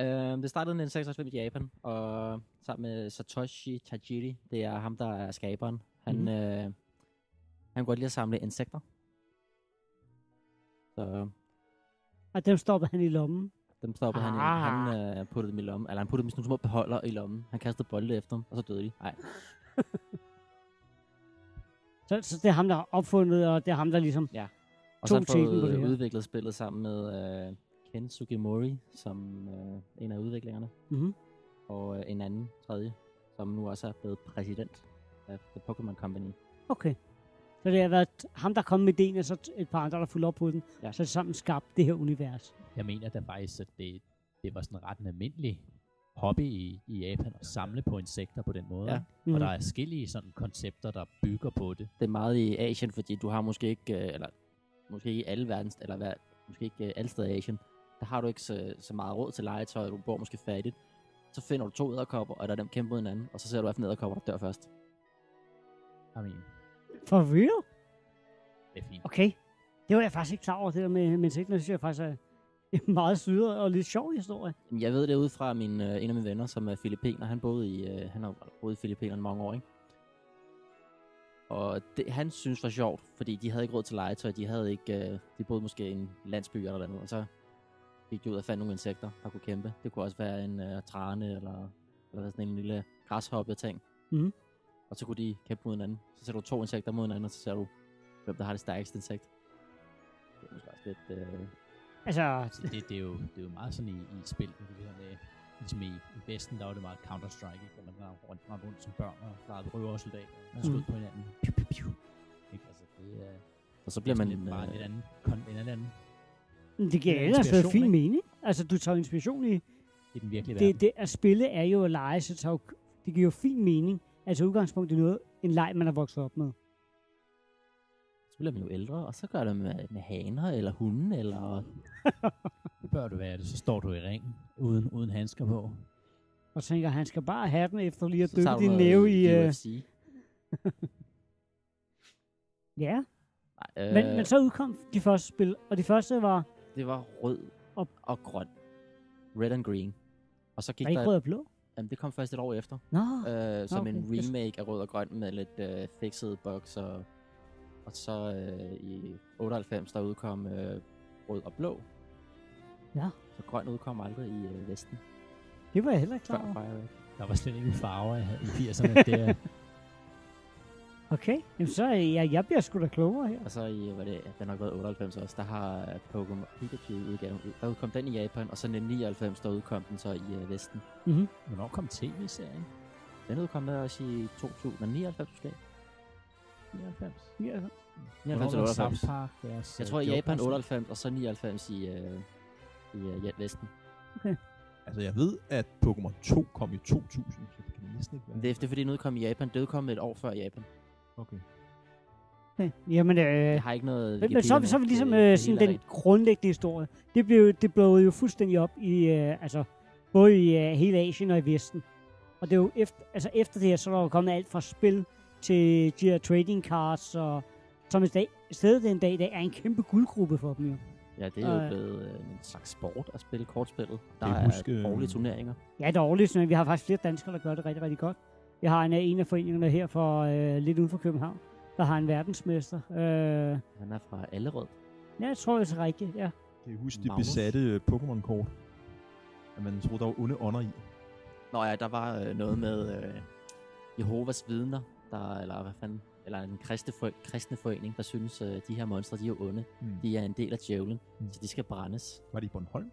øh, det startede i 1996 i Japan, og sammen med Satoshi Tajiri, det er ham, der er skaberen. Han, mm. øh, han kunne godt lide at samle insekter. Så Og dem stopper han i lommen. dem stoppede han i. Ah. Han øh, puttede dem i lommen. Eller han puttede dem i sådan nogle små beholder i lommen. Han kastede bolde efter dem, og så døde de. Nej, Så, så det er ham, der har opfundet, og det er ham, der ligesom... Og så har det fået udviklet spillet sammen med øh, Ken Sugimori, som øh, en af udviklingerne. Mm-hmm. Og øh, en anden, tredje, som nu også er blevet præsident af The Pokémon Company. Okay. Så det har været ham, der kom med ideen, og så et par andre, der fulgte op på den. Ja. Så er det sammen skabt det her univers. Jeg mener da faktisk, at det, det var sådan ret en almindelig hobby i, i Japan at samle på insekter på den måde. Ja. Mm. Og der er forskellige sådan koncepter, der bygger på det. Det er meget i Asien, fordi du har måske ikke, øh, eller måske ikke i alle verdens, eller hvad, måske ikke øh, alle steder i Asien, der har du ikke så, så meget råd til legetøj, du bor måske fattigt. Så finder du to æderkopper, og der er dem kæmpe mod hinanden, og så ser du, hvad for en æderkopper, der dør først. I mean, For real? det er fint. Okay. Det var jeg faktisk ikke klar over, det der med, med insekterne. Det synes jeg faktisk er en meget syret og lidt sjov historie. Jeg ved det ud fra min, øh, en af mine venner, som er filipiner. Han boede i, øh, han har boet i Filippinerne mange år, ikke? Og det, han synes var sjovt, fordi de havde ikke råd til legetøj. De havde ikke, øh, de boede måske i en landsby eller noget, og så gik de ud og fandt nogle insekter, der kunne kæmpe. Det kunne også være en øh, trane eller, eller sådan en lille græshoppe ting. Mhm. Og så kunne de kæmpe mod hinanden. Så ser du to insekter mod hinanden, og så ser du, hvem der har det stærkeste insekt. Det er måske også lidt... Øh, Altså, Det, det, er jo, det er jo meget sådan i, i spil, det her med, ligesom i, i Vesten, der var det meget Counter-Strike, ikke? hvor man var rundt, rundt, rundt som børn og klarede røversoldater og skød Mhm. på hinanden. Piu, piu, piu. Ikke? Altså, det er, og så bliver man... lidt, bare en øh, lidt anden, kon, en anden det giver en ellers været inspiration, fin ikke? mening. Altså, du tager inspiration i... i den virkelige verden. Det, det at spille er jo at lege, så tager jo, det giver jo fin mening. Altså udgangspunkt i noget, en leg, man er vokset op med. Bliver man jo ældre, og så gør det med, med haner, eller hunden, eller... Bør du være det, så står du i ringen, uden, uden handsker på. Og tænker, han skal bare have den efter lige at så du din næve i... Uh, UFC. ja, Nej, øh, men, men så udkom de første spil, og de første var, Det var rød Og- og, og grøn. Red and green. Og så gik var ikke der... rød og blå. Jamen, det kom først et år efter. Nå, Øh, som okay. en remake af rød og grøn med lidt øh, fixede bugs. Og, og så øh, i 98, der udkom øh, rød og blå. Ja. Så grøn udkom aldrig i øh, Vesten. det var jeg heller ikke klar over. Der var slet ikke farver i, i 80'erne. Det er, Okay, Jamen, så er jeg, jeg bliver sgu da klogere her. Og så i, hvad det, den har nok været 98 også, der har øh, Pokémon Pikachu udgaven ud. Der udkom den i Japan, og så i 99, der udkom den så i øh, Vesten. Mm-hmm. hvornår kom tv-serien? Den udkom der også i 2099 måske. 94. Ja, 99 eller 98. South Park, deres, Jeg tror i Japan serie? 98, og så 99 i, øh, i øh, Vesten. Altså, jeg ved, at Pokémon 2 kom i 2000, så det kan næsten ikke være. Det, er- det er fordi, den udkom i Japan. Det udkom et år før Japan. Okay. okay. Jamen, øh, Jeg har ikke noget Men, men så, er vi- så er vi ligesom øh, sådan den grundlæggende historie. Det blev det blev jo fuldstændig op i øh, altså både i øh, hele Asien og i Vesten. Og det er jo efter, altså efter det her, så er der jo kommet alt fra spil til de her trading cards, og som dag, stedet den dag i dag er en kæmpe guldgruppe for dem jo. Ja, det er jo Øh. blevet øh, en slags sport at spille kortspillet. Der er huske, øh, årlige turneringer. Ja, dårligt, men vi har faktisk flere danskere, der gør det rigtig, rigtig godt. Jeg har en af, en af foreningerne her for øh, lidt uden for København, der har en verdensmester. Øh, Han er fra Allerød. ja, jeg tror, det er rigtigt, ja. Kan I huske de Magnus. besatte øh, Pokémon-kort? At man troede, der var onde ånder i. Nå ja, der var øh, noget med øh, Jehovas vidner, der, eller hvad fanden, eller en kristne, kristne forening, der synes, øh, de her monstre, de er onde. Hmm. De er en del af djævlen, Mm. så de skal brændes. Var det i Bornholm?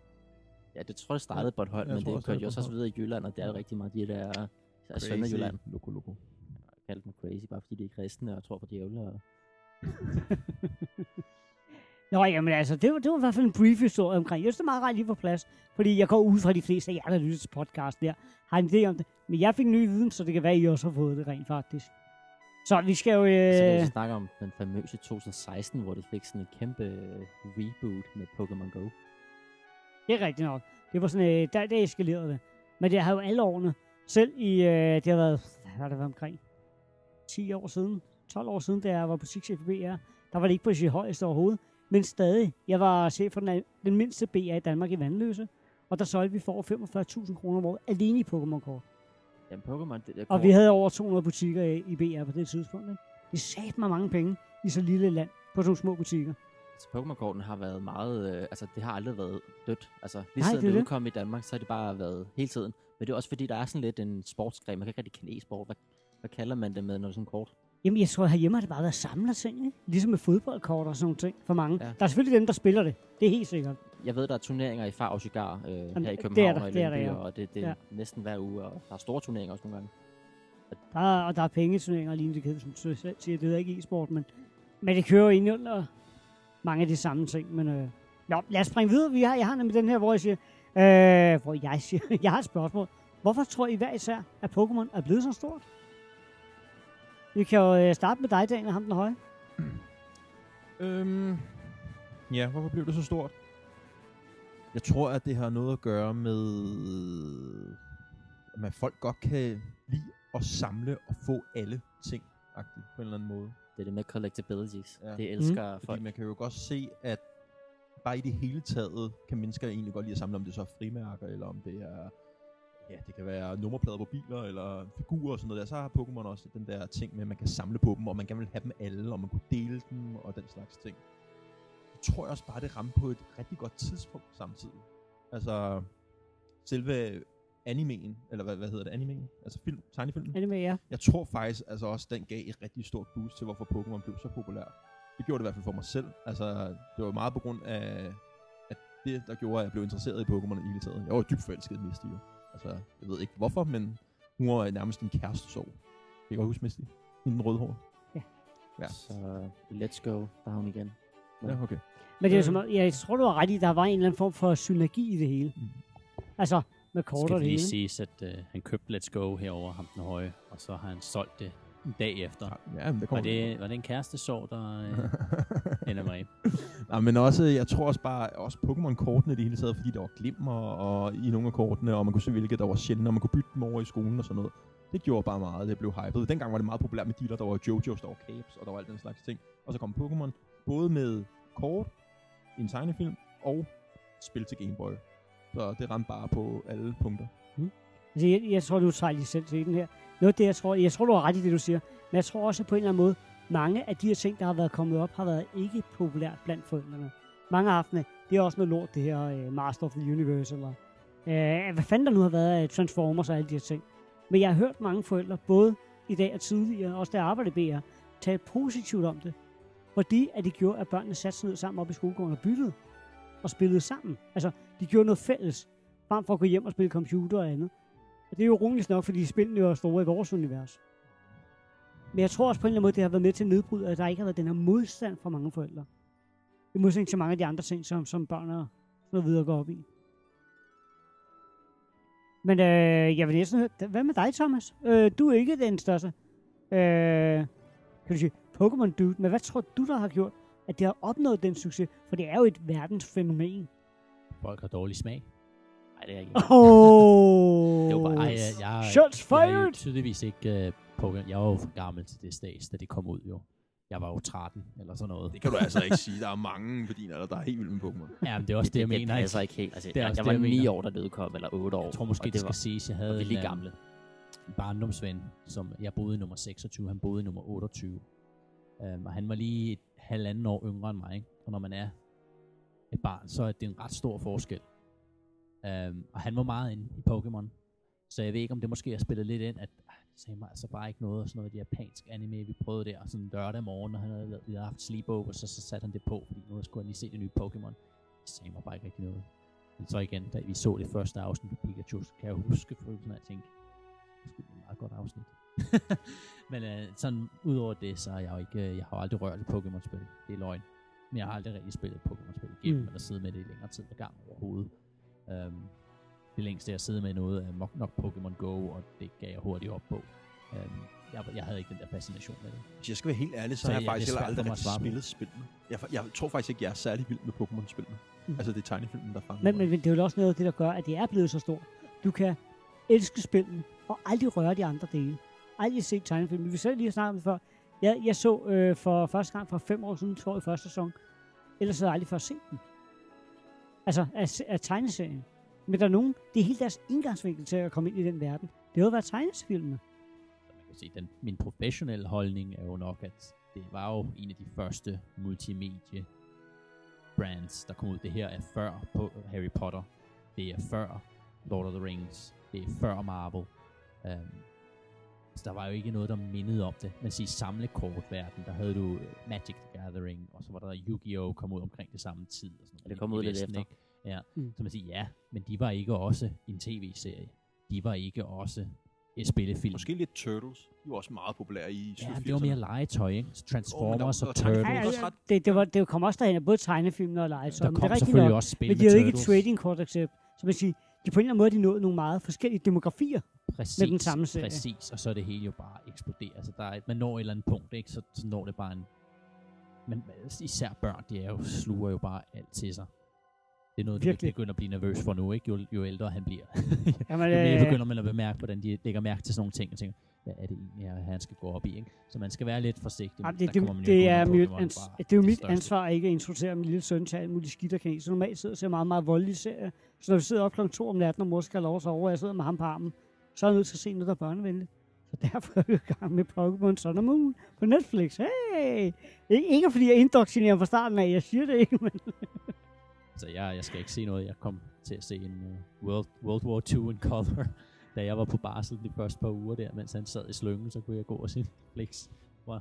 Ja, det tror jeg startede på et hold, jeg men tror det kørte jo så også videre i Jylland, og det er jo rigtig meget de der er Sønderjylland. Loko, loko. Jeg kaldte dem crazy, bare fordi de er kristne og tror på djævle. Og... Nå, jamen altså, det var, det var i hvert fald en brief historie omkring. Jeg synes, det er meget rart lige på plads, fordi jeg går ud fra de fleste af jer, der lytter til podcast der, har en idé om det. Men jeg fik ny viden, så det kan være, at I også har fået det rent faktisk. Så vi skal jo... Så kan vi Øh, snakke om den famøse 2016, hvor de fik sådan et kæmpe øh, reboot med Pokémon Go. det er rigtigt nok. Det var sådan, øh, der, der eskalerede det. Men det har jo alle årene. Selv i, øh, det har været, hvad har det været omkring? 10 år siden, 12 år siden, da jeg var butikschef i BR, der var det ikke på sit højeste overhovedet. Men stadig, jeg var chef for den, den mindste BR i Danmark i Vandløse, og der solgte vi for over 45.000 kroner om året alene i Pokémon-kort. Jamen Pokémon, det der Og vi havde over 200 butikker i, i BR på det tidspunkt. Ikke? Det sagde mig mange penge i så lille et land på sådan små butikker. Så Pokémon-korten har været meget, øh, altså det har aldrig været dødt. Altså lige Nej, siden det det udkom i Danmark, så har det bare været hele tiden. Men det er også fordi, der er sådan lidt en sportsgren. Man kan ikke rigtig kende e-sport. Hvad, hvad kalder man det med, når det er sådan kort? Jamen, jeg tror, at herhjemme har det bare været samlet ting, ikke? Ligesom med fodboldkort og sådan nogle ting for mange. Ja. Der er selvfølgelig dem, der spiller det. Det er helt sikkert. Jeg ved, der er turneringer i Far og Cigar øh, her i det er København der, og i det er der, ja. og det, det er Ja. næsten hver uge, og der er store turneringer også nogle gange. Der er, og der er pengeturneringer lige det kan, som du selv siger. Det er ikke e-sport, men, men det kører ind under mange af de samme ting. Men øh, nå, lad os springe videre. Vi har, jeg har nemlig den her, hvor jeg siger, øh, hvor jeg siger, jeg har et spørgsmål. Hvorfor tror I hver især, at Pokémon er blevet så stort? Vi kan jo øh, starte med dig, Daniel, ham den høje. Øhm, ja, hvorfor blev det så stort? Jeg tror, at det har noget at gøre med, at man folk godt kan lide at samle og få alle ting, på en eller anden måde. Det er det med collectabilities. Ja. Det elsker mm. Fordi folk. man kan jo godt se, at bare i det hele taget, kan mennesker egentlig godt lide at samle, om det så er frimærker, eller om det er, ja, det kan være nummerplader på biler, eller figurer og sådan noget der. Så har Pokémon også den der ting med, at man kan samle på dem, og man gerne vil have dem alle, og man kunne dele dem, og den slags ting. Tror jeg også bare, det ramte på et rigtig godt tidspunkt samtidig. Altså, selve animeen, eller hvad, hvad hedder det, animeen? Altså film, tegnefilmen? Med jer? Jeg tror faktisk altså også, den gav et rigtig stort boost til, hvorfor Pokémon blev så populær. Det gjorde det i hvert fald for mig selv. Altså, det var meget på grund af, at det, der gjorde, at jeg blev interesseret i Pokémon i hele taget. Jeg var dybt forelsket i Misty jo. Altså, jeg ved ikke hvorfor, men hun var nærmest en kæreste så. Kan I godt huske Misty? Hende den røde hår. Ja. Så let's go, der hun igen. Ja, okay. Men det er Øh. som, om- jeg tror, du har ret i, at der var en eller anden form for synergi i det hele. Mm. Altså, med kort Skal og det lige siges, at uh, han købte Let's Go herover ham den høje, og så har han solgt det en dag efter. Ja, men det Var kommer det, var det en kæreste sår, der ender mig? Nej, men også, jeg tror også bare, også Pokémon-kortene det hele taget, fordi der var glimmer og i nogle af kortene, og man kunne se, hvilke der var sjældne, og man kunne bytte dem over i skolen og sådan noget. Det gjorde bare meget, det blev hypet. Dengang var det meget populært med dealer, der var Jojo's, der var Capes, og der var alt den slags ting. Og så kom Pokémon, både med kort, en tegnefilm, og spil til Game Boy. Så det ramte bare på alle punkter. Mm. Altså, jeg, jeg tror, du tager lige selv til den her. Noget af det, jeg tror, jeg tror, du har ret i det, du siger. Men jeg tror også, at på en eller anden måde, mange af de her ting, der har været kommet op, har været ikke populært blandt forældrene. Mange aftener, aftene, det er også noget lort, det her uh, Master of the Universe, eller uh, hvad fanden der nu har været af Transformers og alle de her ting. Men jeg har hørt mange forældre, både i dag og tidligere, også da jeg arbejdede i BR, tale positivt om det. Fordi at det gjorde, at børnene satte sig ned sammen op i skolegården og byttede og spillede sammen. Altså, de gjorde noget fælles, frem for at gå hjem og spille computer og andet. Og det er jo roligt nok, fordi spillene jo er store i vores univers. Men jeg tror også på en eller anden måde, det har været med til at nedbryde, at der ikke har været den her modstand fra mange forældre. I modsætning til mange af de andre ting, som, som børn og noget videre går op i. Men øh, jeg vil næsten høre, hvad med dig, Thomas? Øh, du er ikke den største, øh, kan du sige, Pokémon dude, men hvad tror du, der har gjort, at det har opnået den succes? For det er jo et verdensfænomen. Folk har dårlig smag. Nej, det er ikke. Oh! Det var bare, ej, jeg, jeg, Shots jeg er fired! tydeligvis ikke uh, Pokémon. Jeg var jo for gammel til det stage, da det kom ud jo. Jeg var jo 13, eller sådan noget. Det kan du altså ikke sige. Der er mange på din alder, der er helt vilde med Pokémon. Ja, men det er også det, jeg det, mener. det passer ikke helt. Altså, Det er jeg, jeg var jeg 9 mener. år, da det udkom, eller 8 år. Jeg tror måske, og det skal var, siges, jeg og havde vi er lige en, øh, gamle. en barndomsven, som jeg boede i nummer 26, han boede i nummer 28. Øhm, og han var lige et halvanden år yngre end mig, ikke? og når man er et barn, så er det en ret stor forskel. Øhm, og han var meget inde i Pokémon, så jeg ved ikke, om det måske har spillet lidt ind, at ah, det sagde mig altså bare ikke noget, og sådan noget japansk anime, vi prøvede der, sådan en lørdag morgen, når han havde, lavet- vi havde haft sleepover, så, så satte han det på, fordi nu skulle han lige se det nye Pokémon. Det sagde mig bare ikke rigtig noget. Men så igen, da vi så det første afsnit af Pikachu, så kan jeg huske følelsen af at tænke, det skulle blive et meget godt afsnit. Men øh, sådan, udover det, så er jeg jo ikke, øh, jeg har jo aldrig rørt et Pokémon-spil. Det er løgn. Men jeg har aldrig rigtig spillet et Pokémon-spil igennem, Mm. eller siddet med det i længere tid ad gang overhovedet. Um, det længste, jeg sidder med noget, er nok, nok Pokémon Go, og det gav jeg hurtigt op på. Um, jeg, jeg havde ikke den der fascination med det. Hvis jeg skal være helt ærlig, så, Så har jeg ja, faktisk er heller aldrig rigtig svare på. spillet spillene. Jeg, jeg tror faktisk ikke, jeg er særlig vild med Pokémon-spillene. Mm. Altså, det er tegnefilmen, der fanger Men, mig. men det er jo også noget af det, der gør, at det er blevet så stort. Du kan elske spillene, og aldrig røre de andre dele. Aldrig set tegnefilm. Vi selv lige snakket om det før. Jeg, jeg så øh, for første gang for fem år siden, tror jeg, første sæson. Ellers havde jeg aldrig før set den. Altså, af, af tegneserien. Men der er nogen, det er hele deres indgangsvinkel til at komme ind i den verden. Det har jo været tegnesfilmene. Altså, man kan sige, den, min professionelle holdning er jo nok, at det var jo en af de første multimedie brands, der kom ud. Det her er før på Harry Potter. Det er før Lord of the Rings. Det er før Marvel. Um, så der var jo ikke noget, der mindede om det. Man siger samlekortverden, der havde du øh, Magic the Gathering, og så var der Yu-Gi-Oh! kom ud omkring det samme tid. Og sådan noget Ja, det kom ud lidt Vesten, efter. Ikke? Ja, Mm. så man siger, ja, men de var ikke også en tv-serie. De var ikke også et spillefilm. Måske lidt Turtles. De var også meget populære i Ja, 80'erne. det var mere legetøj, ikke? Så Transformers var- og Turtles. Ja, Ja, det, det, var, det kom også derhen af både tegnefilm og legetøj. Der men det kom er rigtigt selvfølgelig nok. også spil Men de havde ikke et trading kort accept. Så man siger, de på en eller anden måde, de nåede nogle meget forskellige demografier. præcis, med den samme serie. Præcis, og så er det hele jo bare eksploderet. Altså, der er, et- man når et eller andet punkt, ikke? Så, så når det bare en... Men især børn, de er jo, sluger jo bare alt til sig. Det er noget, Virkelig. vi begynder at blive nervøs for nu, ikke? Jo, jo ældre han bliver. Jamen, jo mere øh, begynder man at bemærke, hvordan de lægger mærke til sådan nogle ting, og tænker, hvad er det egentlig, han skal gå op i, ikke? Så man skal være lidt forsigtig. Jamen, det, det, det, ikke er mit, ans, det er jo mit største. ansvar ikke at introducere min lille søn til alt muligt skidt og kan. Så normalt sidder jeg og ser meget, meget voldelige serier. Så når vi sidder op klokken 2 om natten, og mor skal have lov at sove, og jeg sidder med ham på armen, så er jeg nødt til at se noget, der er børnevenligt. Så derfor er vi i gang med Pokémon Sun and Moon på Netflix. Hey! Ik- Ikke fordi jeg indoktrinerer fra starten af, jeg siger det ikke, men Så jeg, jeg skal ikke se noget. Jeg kom til at se en uh, World, World War II in color, da jeg var på barsel de første par uger der, mens han sad i slyngen, så kunne jeg gå og se Netflix.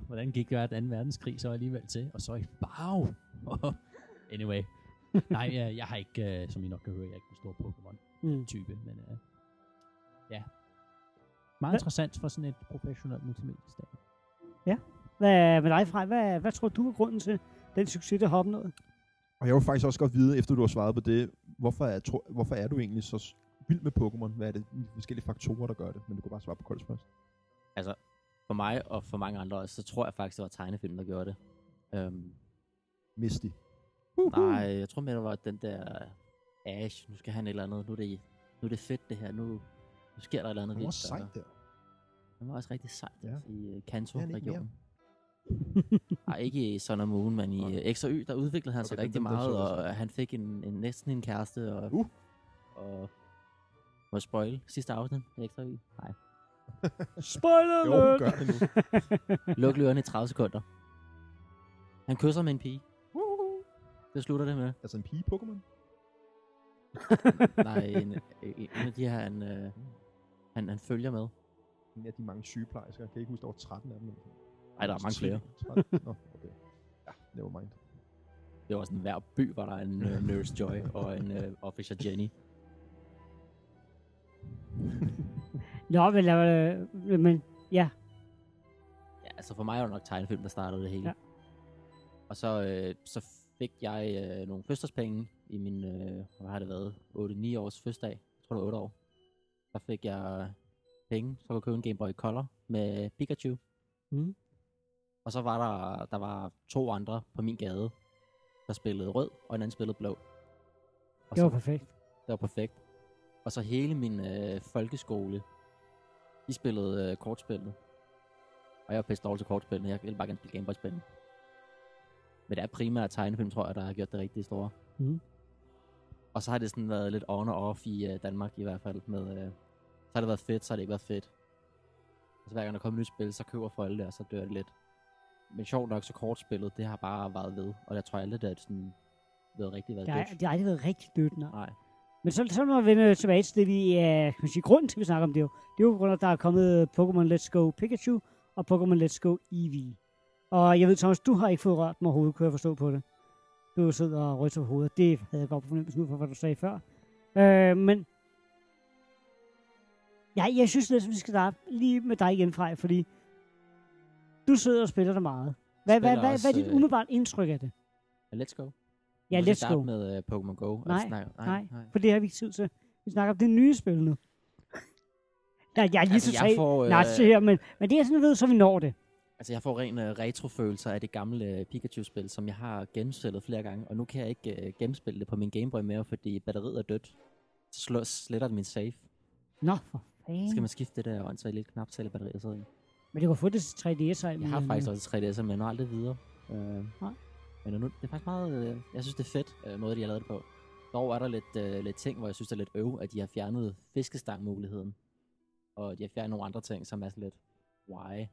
Hvordan gik det 2. verdenskrig så alligevel til? Og så i farve! anyway. Nej, jeg, jeg har ikke, uh, som I nok kan høre, jeg er ikke en stor Pokémon-type, mm. men uh, ja. Meget interessant for sådan et professionelt multimediested. hvad med dig, Frej? Hvad, hvad tror du er grunden til den succes, der har opnået? Og jeg vil faktisk også godt vide, efter du har svaret på det, hvorfor er, tro, hvorfor er du egentlig så vild med Pokémon? Hvad er det de forskellige faktorer, der gør det? Men du kan bare svare på koldt først. Altså, for mig og for mange andre også, så tror jeg faktisk, det var tegnefilm, der gjorde det. Um, Misty. Nej, jeg tror mere, det var den der Ash. Nu skal han et eller andet. Nu er det, nu er det fedt, det her. Nu, nu sker der et eller andet Det var vildt. sejt der. Han var også rigtig sejt Ja. i uh, Det han ikke Kanto-regionen. Nej, ikke i Sun and Moon, men i uh, X og Y, der udviklede han Okay, sig den- rigtig den- den meget, jeg og han fik en, en næsten en kæreste, og, Uh. og må jeg spoil sidste afsnit af X og Y? Nej. Spoiler Jo, alert! gør det nu. Luk ørerne i 30 sekunder. Han kysser med en pige. Det slutter det med. Altså en pige-Pokémon? Nej, en, en, en af de her, han, øh, han, han følger med. En af de mange sygeplejersker. Jeg kan ikke huske, der var 13 af dem. Ej, der er mange flere. 13. Nå, okay. Ja, never mind. Det var sådan, hver by var der en uh, Nurse Joy og en uh, Officer Jenny. Nå, men, øh, men ja, Ja, altså for mig var det nok tegnefilm, der startede det hele. Ja. Og så, øh, så fik jeg øh, nogle fødselspenge i min, øh, hvad har det været, 8-9 års fødselsdag. Jeg tror det var 8 år. Så fik jeg penge, så kunne jeg købe en Game Boy Color med Pikachu. Mm. Og så var der, der var to andre på min gade, der spillede rød, og en anden spillede blå. Og det var så, perfekt. det var perfekt. Og så hele min øh, folkeskole, de spillede øh, kortspillet. Og jeg er pisse dårlig til kortspillene. Jeg vil bare gerne spille Gameboy-spillene. Men det er primært tegnefilm, tror jeg, der har gjort det rigtig store. Mhm. Og så har det sådan været lidt on og off i uh, Danmark i hvert fald. Med, uh, så har det været fedt, så har det ikke været fedt. Altså hver gang der kommer et nyt spil, så køber folk det, og så dør det lidt. Men sjovt nok, så kortspillet, det har bare været ved. Og jeg tror aldrig, det er sådan været rigtig været Det har, dødt. det har aldrig været rigtig dødt, nej. Nej. Men så, så må vi vende tilbage til det, vi er, kan man sige, grunden til, at vi snakker om det jo. Det er jo på grund af, at der er kommet Pokémon Let's Go Pikachu og Pokémon Let's Go Eevee. Og jeg ved, Thomas, du har ikke fået rørt dem overhovedet, kunne jeg forstå på det. Du sidder og ryster på hovedet. Det havde jeg godt fornemmelsen ud for, hvad du sagde før. Øh, men ja, jeg synes lidt, at vi skal starte lige med dig igen, Frej, fordi du sidder og spiller det meget. Hvad, hvad, hvad, hvad er dit øh, umiddelbart indtryk af det? Let's go. Ja, let's starte go. med uh, Pokémon Go. og Nej, snakke- Nej, for det har vi ikke tid til. Vi snakker om det nye spil nu. Ja, jeg er lige Altså, altså, totalt får, øh, nej, se her, men, men det er sådan, ved, så vi når det. Altså, jeg får ren uh, retrofølelser af det gamle uh, Pikachu-spil, som jeg har genspillet flere gange, og nu kan jeg ikke uh, genspille det på min Gameboy mere, fordi batteriet er dødt. Så slår, sletter det min save. Nå, for Så fanden. skal man skifte det der åndssvagt lille knap til batteri, jeg sidder i. Men du kan få det til 3DS. Jeg har faktisk også 3DS'er, men jeg når aldrig videre. Uh, Nej. men nu, det er faktisk meget, uh, jeg synes det er fedt, uh, måde de har lavet det på. Dog er der lidt, uh, lidt ting, hvor jeg synes det er lidt øv, at de har fjernet fiskestang-muligheden. Og de har fjernet nogle andre ting, som er sådan lidt, why?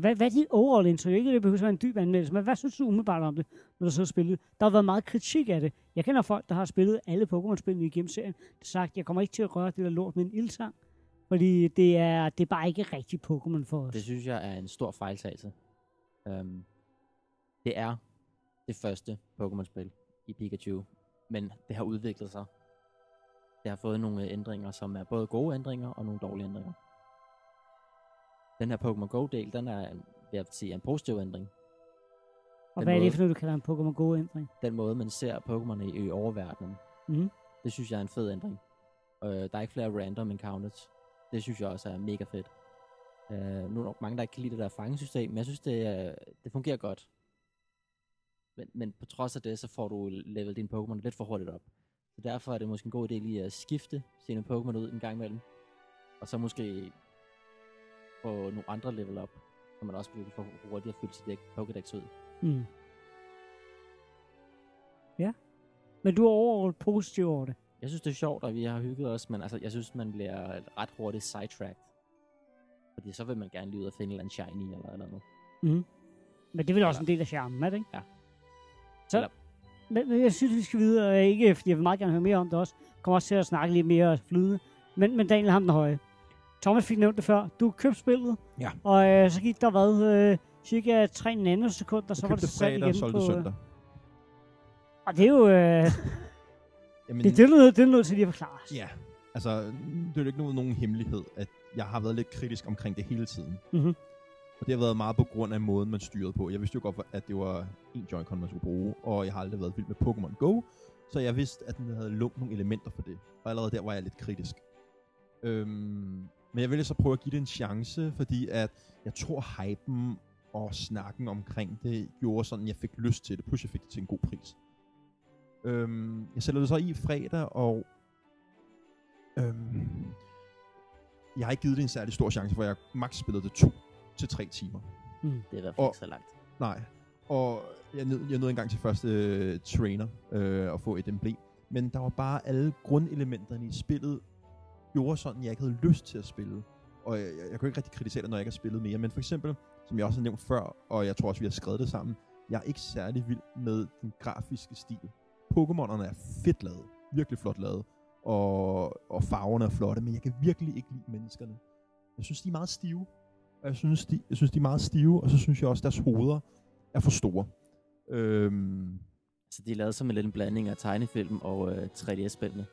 Hvad, hvad er dit overall indtryk? Ikke, det behøver at være en dyb anmeldelse, men hvad synes du umiddelbart om det, når du så har spillet? Der har været meget kritik af det. Jeg kender folk, der har spillet alle Pokémon-spillene igennem serien. Der sagt, jeg kommer ikke til at røre det der lort med en ildsang, fordi det er, det er bare ikke rigtig Pokémon for os. Det synes jeg er en stor fejltagelse. Um, det er det første Pokémon-spil i Pikachu, men det har udviklet sig. Det har fået nogle ændringer, som er både gode ændringer og nogle dårlige ændringer. Den her Pokémon Go-del, den er, vil jeg sige, en positiv ændring. Og den hvad er det for noget, du kalder en Pokémon Go-ændring? Den måde, man ser Pokémon i, i oververdenen, Mhm. det synes jeg er en fed ændring. Uh, der er ikke flere random encounters. Det synes jeg også er mega fedt. Uh, nu er der nok mange, der ikke kan lide det der fangesystem, men jeg synes, det, uh, det fungerer godt. Men, men på trods af det, så får du level din Pokémon lidt for hurtigt op. Så derfor er det måske en god idé lige at skifte sine Pokémon ud en gang imellem. Og så måske få nogle andre level op, så man også bliver for hurtigt at fylde sit dæk- Pokédex ud. Mm. Ja. Men du er overall positiv over det. Jeg synes, det er sjovt, og vi har hygget os, men altså, jeg synes, man bliver ret hurtigt sidetracked. Fordi så vil man gerne lige ud og finde en eller anden shiny eller eller andet. Mm. Men det er vel også Eller- en del af charmen, er det ikke? Ja. Så, Eller- men, men, jeg synes, vi skal videre, ikke fordi jeg vil meget gerne høre mere om det også. Kommer også til at snakke lidt mere flydende. Men, men Daniel ham den høje. Thomas fik nævnt det før. Du købte spillet. Ja. Og øh, så gik der hvad? Øh, cirka 3 nanosekunder, så var det salg og igen solgte på... søndag. Og det er jo... Øh, Jamen, det, det, er noget, det er noget til lige at forklare os. Ja, altså, det er jo ikke nogen, nogen hemmelighed, at jeg har været lidt kritisk omkring det hele tiden. Mhm. Og det har været meget på grund af måden, man styrede på. Jeg vidste jo godt, at det var en Joy-Con, man skulle bruge, og jeg har aldrig været vild med Pokémon Go, så jeg vidste, at den havde lukket nogle elementer for det. Og allerede der var jeg lidt kritisk. Øhm, men jeg ville så prøve at give det en chance, fordi at jeg tror, hypen og snakken omkring det gjorde sådan, at jeg fik lyst til det. Plus jeg fik det til en god pris. Øhm, jeg sætter det så i fredag, og øhm, jeg har ikke givet det en særlig stor chance, for jeg max spillet det to til tre timer. Mm. Det er i hvert fald ikke så langt. Nej. Og jeg nød, jeg nåede engang til første øh, trainer øh, at få et emblem. Men der var bare alle grundelementerne i spillet, gjorde sådan, at jeg ikke havde lyst til at spille. Og jeg, jeg, jeg kunne ikke rigtig kritisere det, når jeg ikke har spillet mere. Men for eksempel, som jeg også har nævnt før, og jeg tror også, vi har skrevet det sammen, jeg er ikke særlig vild med den grafiske stil. Pokémonerne er fedt lavet. Virkelig flot lavet. Og, og farverne er flotte, men jeg kan virkelig ikke lide menneskerne. Jeg synes, de er meget stive. Og jeg synes, de, jeg synes, de er meget stive, og så synes jeg også, at deres hoveder er for store. Øhm, Så de er lavet som en lille blanding af tegnefilm og øh, 3D-spillene?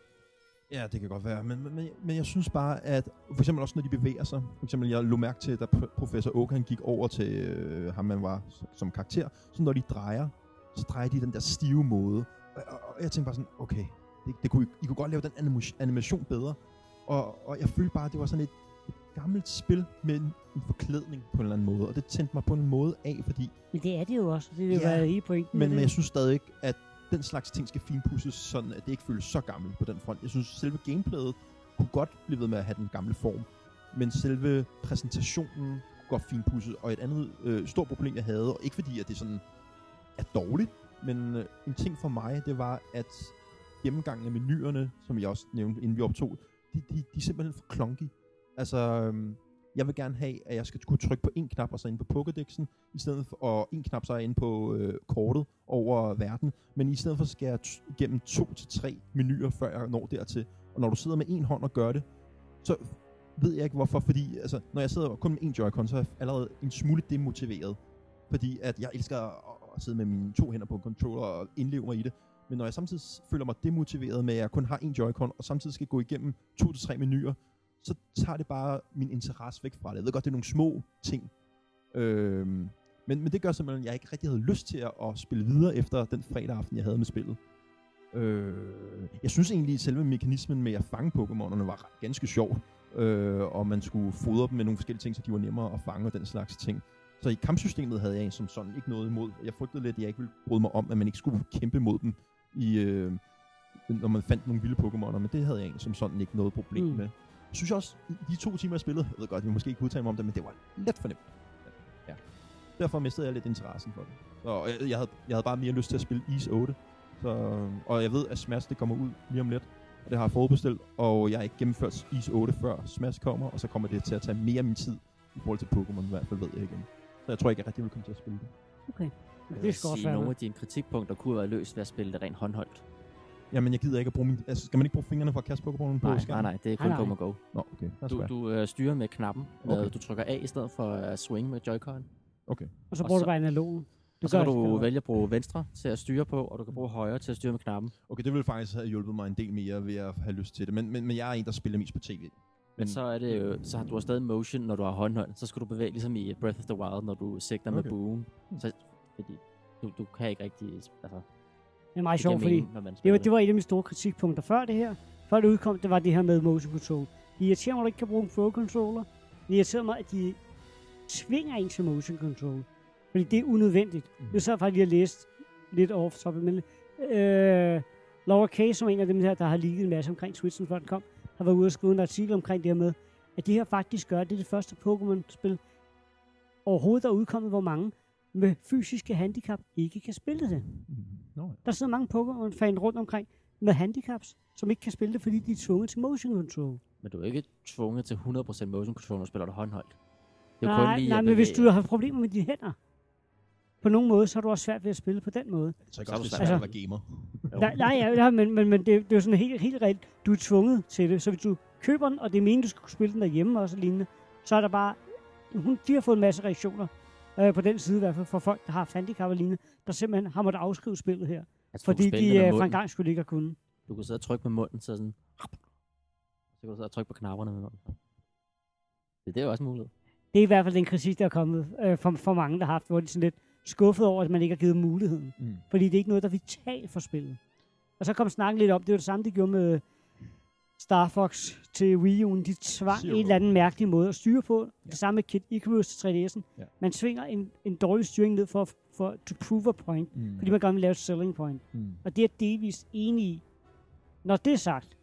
Ja, det kan godt være, men, men, men, jeg synes bare, at for eksempel også, når de bevæger sig, for eksempel, jeg lå mærke til, da pr- professor Oak, han gik over til øh, ham, man var som karakter, så når de drejer, så drejer de den der stive måde. Og, og, og jeg tænkte bare sådan, okay, det, det kunne, I, kunne godt lave den anima- animation bedre. Og, og jeg følte bare, at det var sådan et, et gammelt spil med en, en forklædning på en eller anden måde, og det tændte mig på en måde af, fordi Men det er det jo også. Det er jo Ja, hele pointen. Men, men jeg synes stadig ikke, at den slags ting skal finpusses, sådan at det ikke føles så gammelt på den front. Jeg synes, selve gameplayet kunne godt blive ved med at have den gamle form. Men selve præsentationen godt finpudset. Og et andet øh, stort problem, jeg havde, og ikke fordi, at det sådan er dårligt, men øh, en ting for mig, det var, at gennemgangen af menuerne, som jeg også nævnte, inden vi optog, de, de, de er simpelthen for klonky. Altså, øhm, jeg vil gerne have, at jeg skal kunne trykke på en knap, og så ind på Pokédexen, i stedet for, og en knap, så er inde på øh, kortet over verden. Men i stedet for skal jeg t- igennem to til tre menuer, før jeg når dertil. Og når du sidder med en hånd og gør det, så ved jeg ikke hvorfor, fordi altså, når jeg sidder kun med en Joy-Con, så er jeg allerede en smule demotiveret. Fordi at jeg elsker at, at sidde med mine to hænder på en controller og indleve mig i det. Men når jeg samtidig føler mig demotiveret med, at jeg kun har en Joy-Con, og samtidig skal gå igennem to til tre menuer, så tager det bare min interesse væk fra det. Jeg ved godt, det er nogle små ting. Øhm, men, men det gør simpelthen, at jeg ikke rigtig havde lyst til at, at spille videre efter den fredag aften, jeg havde med spillet. Øh, jeg synes egentlig, at selve mekanismen med at fange Pokémonerne var ganske sjovt. Øh, og man skulle fodre dem med nogle forskellige ting, så de var nemmere at fange og den slags ting. Så i kampsystemet havde jeg som sådan ikke noget imod. Jeg frygtede lidt, at jeg ikke ville bryde mig om, at man ikke skulle kæmpe mod dem, i, øh, når man fandt nogle vilde Pokémoner. Men det havde jeg egentlig som sådan ikke noget problem Mm. mm. Med. Jeg synes også, de to timer, jeg spillede, jeg ved godt, vi måske ikke kunne udtale mig om det, men det var let for nemt. Ja. Derfor mistede jeg lidt interessen for det. Så jeg, jeg, havde, jeg havde bare mere lyst til at spille Ease 8. Så, og jeg ved, at Smash det kommer ud lige om lidt. Og det har jeg forudbestilt, og jeg har ikke gennemført Ease 8 før Smash kommer, og så kommer det til at tage mere af min tid i forhold til Pokémon, i hvert fald ved jeg igen. Så jeg tror ikke, jeg rigtig vil komme til at spille det. Okay. Jeg Det vil skal også sige, være nogle af dine kritikpunkter kunne være løst ved at spille det rent håndholdt. Jamen, jeg gider ikke at bruge min... Altså, skal man ikke bruge fingrene for at kaste Pokémon på Nej, nej, skærmen? nej, det er kun nej. go. Nå, okay. Du, du øh, styrer med knappen, med, Okay. du trykker A i stedet for at swing med Joy-Con. Okay. Og så Og bruger du så- bare analogen. Og så kan du gør- vælge at bruge venstre til at styre på, og du kan bruge højre til at styre med knappen. Okay, det ville faktisk have hjulpet mig en del mere ved at have lyst til det. Men, men, men jeg er en, der spiller mest på tv. Men så er det jo, så har du har stadig motion, når du har håndholdt. Så skal du bevæge ligesom i Breath of the Wild, når du sigter med Okay. buen. Så, fordi du, du kan ikke rigtig... Altså, Det er meget det sjovt, fordi mening, det var, det var et af mine store kritikpunkter før det her. Før det udkom, det var det her med motion control. Det irriterer mig, at du ikke kan bruge en pro controller. Det irriterer mig, at de tvinger en til motion control. Fordi det er unødvendigt. Det er så faktisk lige at læse lidt off topic, men øh, Laura Kay, som er en af dem her, der har ligget en masse omkring Switchen, før den kom, har været ude og skrive en artikel omkring det her med, at det her faktisk gør, det er det første Pokémon-spil overhovedet, der er udkommet, hvor mange med fysiske handicap ikke kan spille det. Mm. Nå, ja. Der sidder mange Pokémon-fan rundt omkring med handicaps, som ikke kan spille det, fordi de er tvunget til motion control. Men du er ikke tvunget til 100% motion control, når du spiller det håndholdt. Det er Nej, kun lige nej men hvis du har problemer med dine hænder, på nogen måde, så har du også svært ved at spille på den måde. Så er det Så også svært. at være gamer. Nej, nej ja, ja, men, men, men det, det er jo sådan helt, helt reelt. Du er tvunget til det. Så hvis du køber den, og det er meningen, du skal kunne spille den derhjemme og så lignende, så er der bare... Hun, de har fået en masse reaktioner øh, på den side i hvert fald, for folk, der har haft handicap og lignende, der simpelthen har måttet afskrive spillet her. Altså, Fordi de øh, for en gang skulle ikke have kunnet. Du kan sidde og trykke med munden, så sådan... Så kan du sidde og trykke på knapperne med munden. Det, det er jo også en mulighed. Det er i hvert fald den kritik, der er kommet øh, for, for mange, der har haft, hvor de sådan lidt skuffet over, at man ikke har givet muligheden. Mm. Fordi det er ikke noget, der er vitalt for spillet. Og så kom snakken lidt op, det var det samme, de gjorde med Star Fox til Wii U'en. De tvang Zero. en eller anden mærkelig måde at styre på. Ja. Det samme med Kid Icarus til 3DS'en. Ja. Man tvinger en, en dårlig styring ned for, for to prove a point, Mm. fordi man gerne vil lave et selling point. Mm. Og det er jeg delvist enig i. Når det er sagt,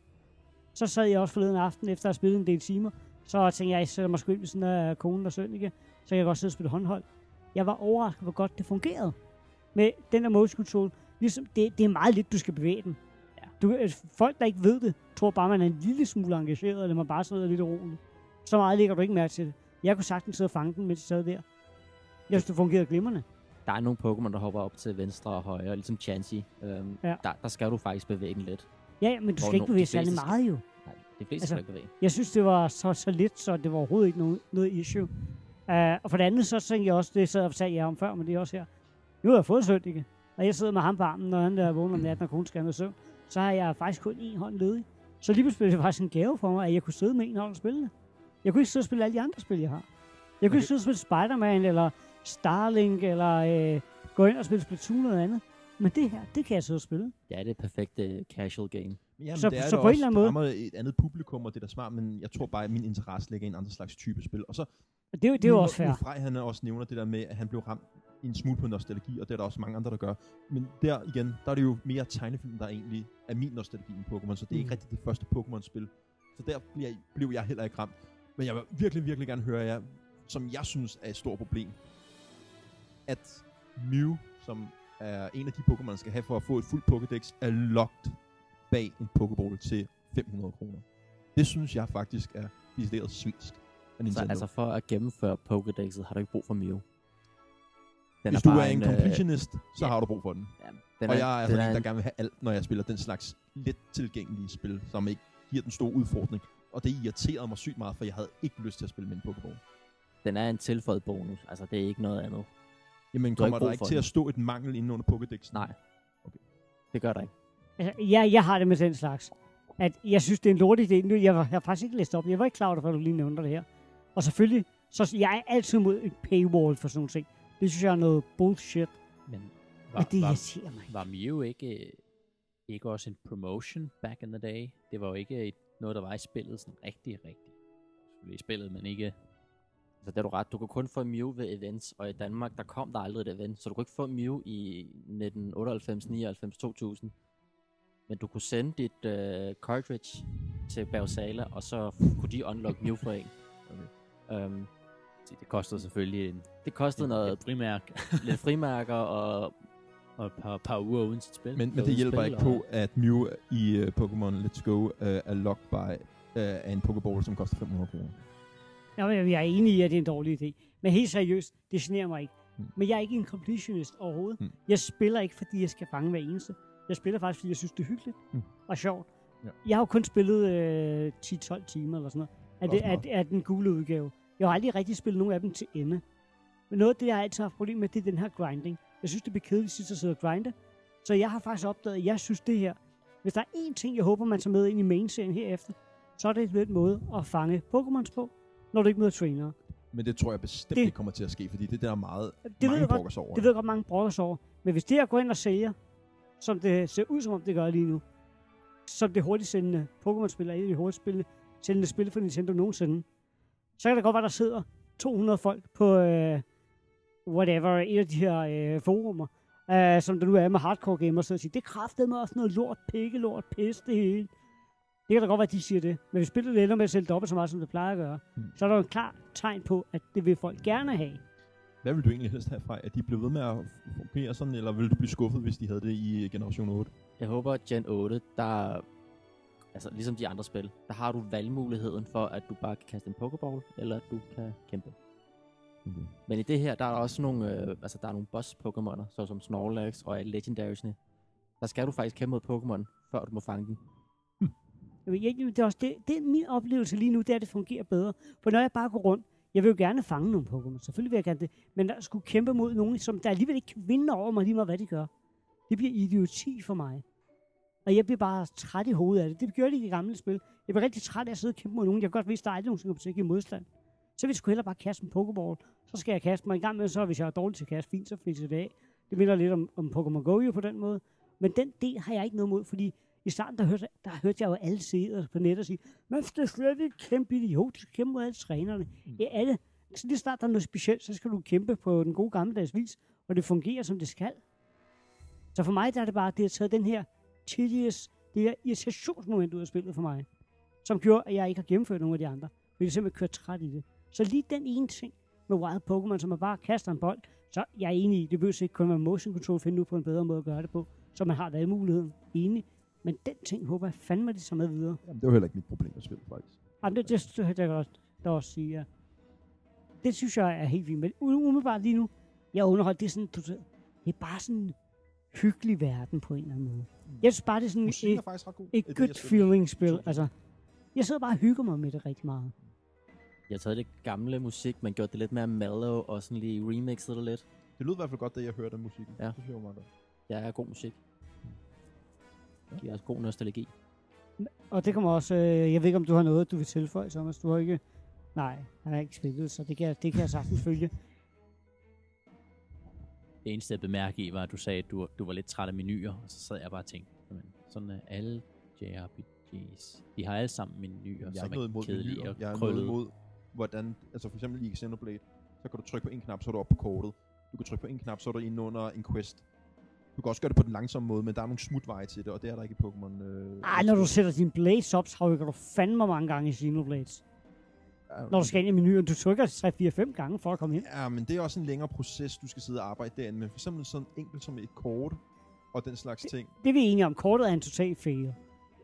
så sad jeg også forleden aften, efter at have spillet en del timer, så tænkte jeg, jeg sætter mig sgu ind ved sådan af konen og søn, ikke? så jeg kan godt sidde og spille håndhold. Jeg var overrasket, hvor godt det fungerede. Med den der motion control. Ligesom, det, det er meget lidt, du skal bevæge den. Du, øh, folk, der ikke ved det, tror bare, man er en lille smule engageret, eller man bare sidder lidt roligt. Så meget lægger du ikke mærke til det. Jeg kunne sagtens sidde og fange den, mens jeg sad der. Jeg synes, det fungerede glimrende. Der er nogle Pokémon, der hopper op til venstre og højre, ligesom Chansey. Øhm, Ja. der, der skal du faktisk bevæge den lidt. Ja, men du Hvor skal ikke bevæge særlig meget jo. Nej, de fleste Altså, skal ikke bevæge. Jeg synes, det var så, så lidt, så det var overhovedet ikke noget, noget issue. Uh, og for det andet, så tænkte jeg også, det sad og sagde jeg om før, men det er også her. Nu har jeg fået sødt, ikke? Og jeg sidder med ham på armen, når han der vågner om natten, og konen skal have noget søvn. Så har jeg faktisk kun én hånd ledig. Så lige pludselig blev det faktisk en gave for mig, at jeg kunne sidde med en hånd og spille det. Jeg kunne ikke sidde og spille alle de andre spil, jeg har. Jeg kunne Okay. ikke sidde og spille Spider-Man, eller Starlink, eller øh, gå ind og spille Splatoon eller andet. Men det her, det kan jeg sidde og spille. Ja, det er perfekt uh, casual game. Jamen, Så- det er så da på en også, eller anden måde- det rammer et andet publikum, og det er da smart, men jeg tror bare, at min interesse ligger i en anden slags type spil. Og så det, er det er jo også fair. Frej, han også nævner det der med, at han blev ramt en smule på nostalgi, og det er der også mange andre, der gør. Men der igen, der er det jo mere tegnefilm, der egentlig er min nostalgi i Pokémon, så det er Mm. ikke rigtig det første Pokémon-spil. Så der bliver, blev jeg heller ikke ramt. Men jeg vil virkelig, virkelig gerne høre jer. som jeg synes er et stort problem, at Mew, som er en af de Pokémon, man skal have for at få et fuldt Pokédex, er locked bag en Pokéball til 500 kroner. Det synes jeg faktisk er decideret svinsk Så altså for at gennemføre Pokédexet, har du ikke brug for Mew. Den Hvis du er en øh, completionist, så ja. har du brug for den. ja, den og jeg er den sådan en, der gerne vil have alt, når jeg spiller den slags let tilgængelige spil, som ikke giver den store udfordring. Og det irriterede mig sygt meget, for jeg havde ikke lyst til at spille med en Pokéball. den er en tilføjet bonus. Altså, det er ikke noget andet. Jamen, kommer ikke der ikke til den. at stå et mangel inde under Pokédex? Nej. Okay. Det gør der ikke. Altså, jeg, jeg har det med den slags. At jeg synes, det er en lortig idé. Nu, jeg, var, jeg har faktisk ikke læst op. Jeg var ikke klar over før du lige nævnte det her. Og selvfølgelig, så jeg er altid mod et paywall for sådan nogle ting. Det synes jeg er noget bullshit. Men Og det var, irriterer mig. var Mew ikke, øh, ikke også en promotion back in the day? Det var jo ikke et, noget, der var i spillet sådan rigtig, rigtig. Selvfølgelig i spillet, men ikke... Så det er du ret. Du kan kun få Mew ved events, og i Danmark, der kom der aldrig et event. Så du kunne ikke få Mew i 1998, 99, 2000. Men du kunne sende dit uh, cartridge til Bausala, og så kunne de unlock Mew for en. Okay. Um, Det, det kostede selvfølgelig en, det kostede en, noget et frimærk lidt frimærker, og og et par, par uger uden sit spil. Men, men det hjælper spil, ikke på, at Mew i uh, Pokémon Let's Go uh, er locked by uh, af en Pokéball, som koster 500 kroner. Ja, men jeg er enig i, at det er en dårlig idé. Men helt seriøst, det generer mig ikke. Mm. Men jeg er ikke en completionist overhovedet. Mm. Jeg spiller ikke, fordi jeg skal fange hver eneste. Jeg spiller faktisk, fordi jeg synes, det er hyggeligt Mm. og sjovt. Ja. Jeg har jo kun spillet øh, 10-12 timer eller sådan noget. Af, det, af, af den gule udgave. Jeg har aldrig rigtig spillet nogen af dem til ende. Men noget af det, jeg har altid haft problem med, det er den her grinding. Jeg synes, det bliver kedeligt sidst at sidde og grinde. Så jeg har faktisk opdaget, at jeg synes det her, hvis der er én ting, jeg håber, man tager med ind i main-serien herefter, så er det lidt måde at fange Pokémons på, når du ikke møder trainere. Men det tror jeg bestemt Det- ikke kommer til at ske, fordi det der er meget Det mange brokker over. det ved jeg godt, mange brokker over. Men hvis det her går ind og sælger, som det ser ud som om det gør lige nu, som det hurtigt sendende Pokémon-spil er et af de hurtigt spillende, sendende spil for Nintendo nogensinde, så kan det godt være, der sidder 200 folk på øh, whatever, et af de her øh, forumer, øh, som der nu er med hardcore gamers, og siger, det kræftede mig også noget lort, pikkelort, pis, det hele. Det kan da godt være, at de siger det. Men hvis spillet ender med at sælge dobbelt så meget, som det plejer at gøre, Mm. så er der jo en klar tegn på, at det vil folk gerne have. Hvad vil du egentlig helst have fra? At de blev ved med at fungere sådan, eller vil du blive skuffet, hvis de havde det i Generation 8? jeg håber, at Gen 8, der altså ligesom de andre spil, der har du valgmuligheden for, at du bare kan kaste en Pokéball, eller at du kan kæmpe. Okay. Men i det her, der er der også nogle, øh, altså der er nogle boss-Pokémoner, såsom Snorlax og Legendariesne. Der skal du faktisk kæmpe mod Pokémon, før du må fange den. Jamen, jeg, det er også det, det er min oplevelse lige nu, det er, at det fungerer bedre. For når jeg bare går rundt, jeg vil jo gerne fange nogle Pokémon, selvfølgelig vil jeg gerne det, men der skulle kæmpe mod nogen, som der alligevel ikke kan vinde over mig lige meget, hvad de gør. Det bliver idioti for mig. Og jeg bliver bare træt i hovedet af det. Det gjorde det i de gamle spil. Jeg bliver rigtig træt af at sidde og kæmpe mod nogen. Jeg kan godt vidste, at der aldrig nogensinde kommer til at give modstand. Så jeg sgu hellere bare kaste en Pokéball. Så skal jeg kaste mig en gang med, så hvis jeg er dårlig til at kaste, fint, så finder det af. Det minder lidt om, om Pokémon Go jo på den måde. Men den del har jeg ikke noget mod, fordi i starten, der hørte, der hørte jeg jo alle sidder på nettet sige, man skal slet ikke kæmpe i det. Jo, du skal kæmpe mod alle trænerne. Mm. Ja, alle. Så lige snart der er noget specielt, så skal du kæmpe på den gode gammeldags vis, og det fungerer, som det skal. Så for mig der er det bare, det har taget den her tedious, det her irritationsmoment ud af spillet for mig, som gjorde, at jeg ikke har gennemført nogen af de andre. Fordi jeg simpelthen kørt træt i det. Så lige den ene ting med Wild Pokémon, som man bare kaster en bold, så jeg er enig i, det behøver ikke kun være motion control, finde ud på en bedre måde at gøre det på, så man har valgmuligheden. Enig. Men den ting håber jeg fandme, de så med videre. Jamen, det var heller ikke mit problem at spille, faktisk. Jamen, det, det, det, det, godt der også sige, ja. Det synes jeg er helt fint. Men umiddelbart lige nu, jeg er underholdt, det er sådan, det er bare sådan hyggelig verden på en eller anden måde. Jeg synes bare, det er sådan Musikken et, er faktisk ret god. et er good jeg spiller. feeling spil. Altså, jeg sidder bare og hygger mig med det rigtig meget. Jeg har taget det gamle musik, men gjort det lidt mere mellow, og sådan lige remixet det lidt. Det lød i hvert fald godt, da jeg hørte musikken. Ja. Det synes jeg var meget godt. Det er god musik. Det giver også god nostalgi. Og det kommer også, øh, jeg ved ikke, om du har noget, du vil tilføje, Thomas. Du har ikke, nej, han har ikke spillet, så det kan, jeg- det kan jeg sagtens følge. Det eneste, jeg bemærkede i, var, at du sagde, at du, du var lidt træt af menuer, og så sad jeg bare og tænkte, jamen, sådan er alle JRPGs. De har alle sammen menuer, Jeg har som ikke noget er imod kedelige menuer. og Jeg har noget krøllede. imod, hvordan, altså for eksempel i Xenoblade, så kan du trykke på en knap, så er du oppe på kortet. Du kan trykke på en knap, så er du inde under en quest. Du kan også gøre det på den langsomme måde, men der er nogle smutveje til det, og det er der ikke i Pokémon. Øh, Ej, når du sætter din blades op, så rykker du fandme mange gange i Xenoblades. Når du skal ind i menuen. Du trykker 3-4-5 gange for at komme ind. Ja, men det er også en længere proces, du skal sidde og arbejde derinde med. For eksempel sådan enkelt som et kort og den slags ting. Det er vi enige om. Kortet er en total fail.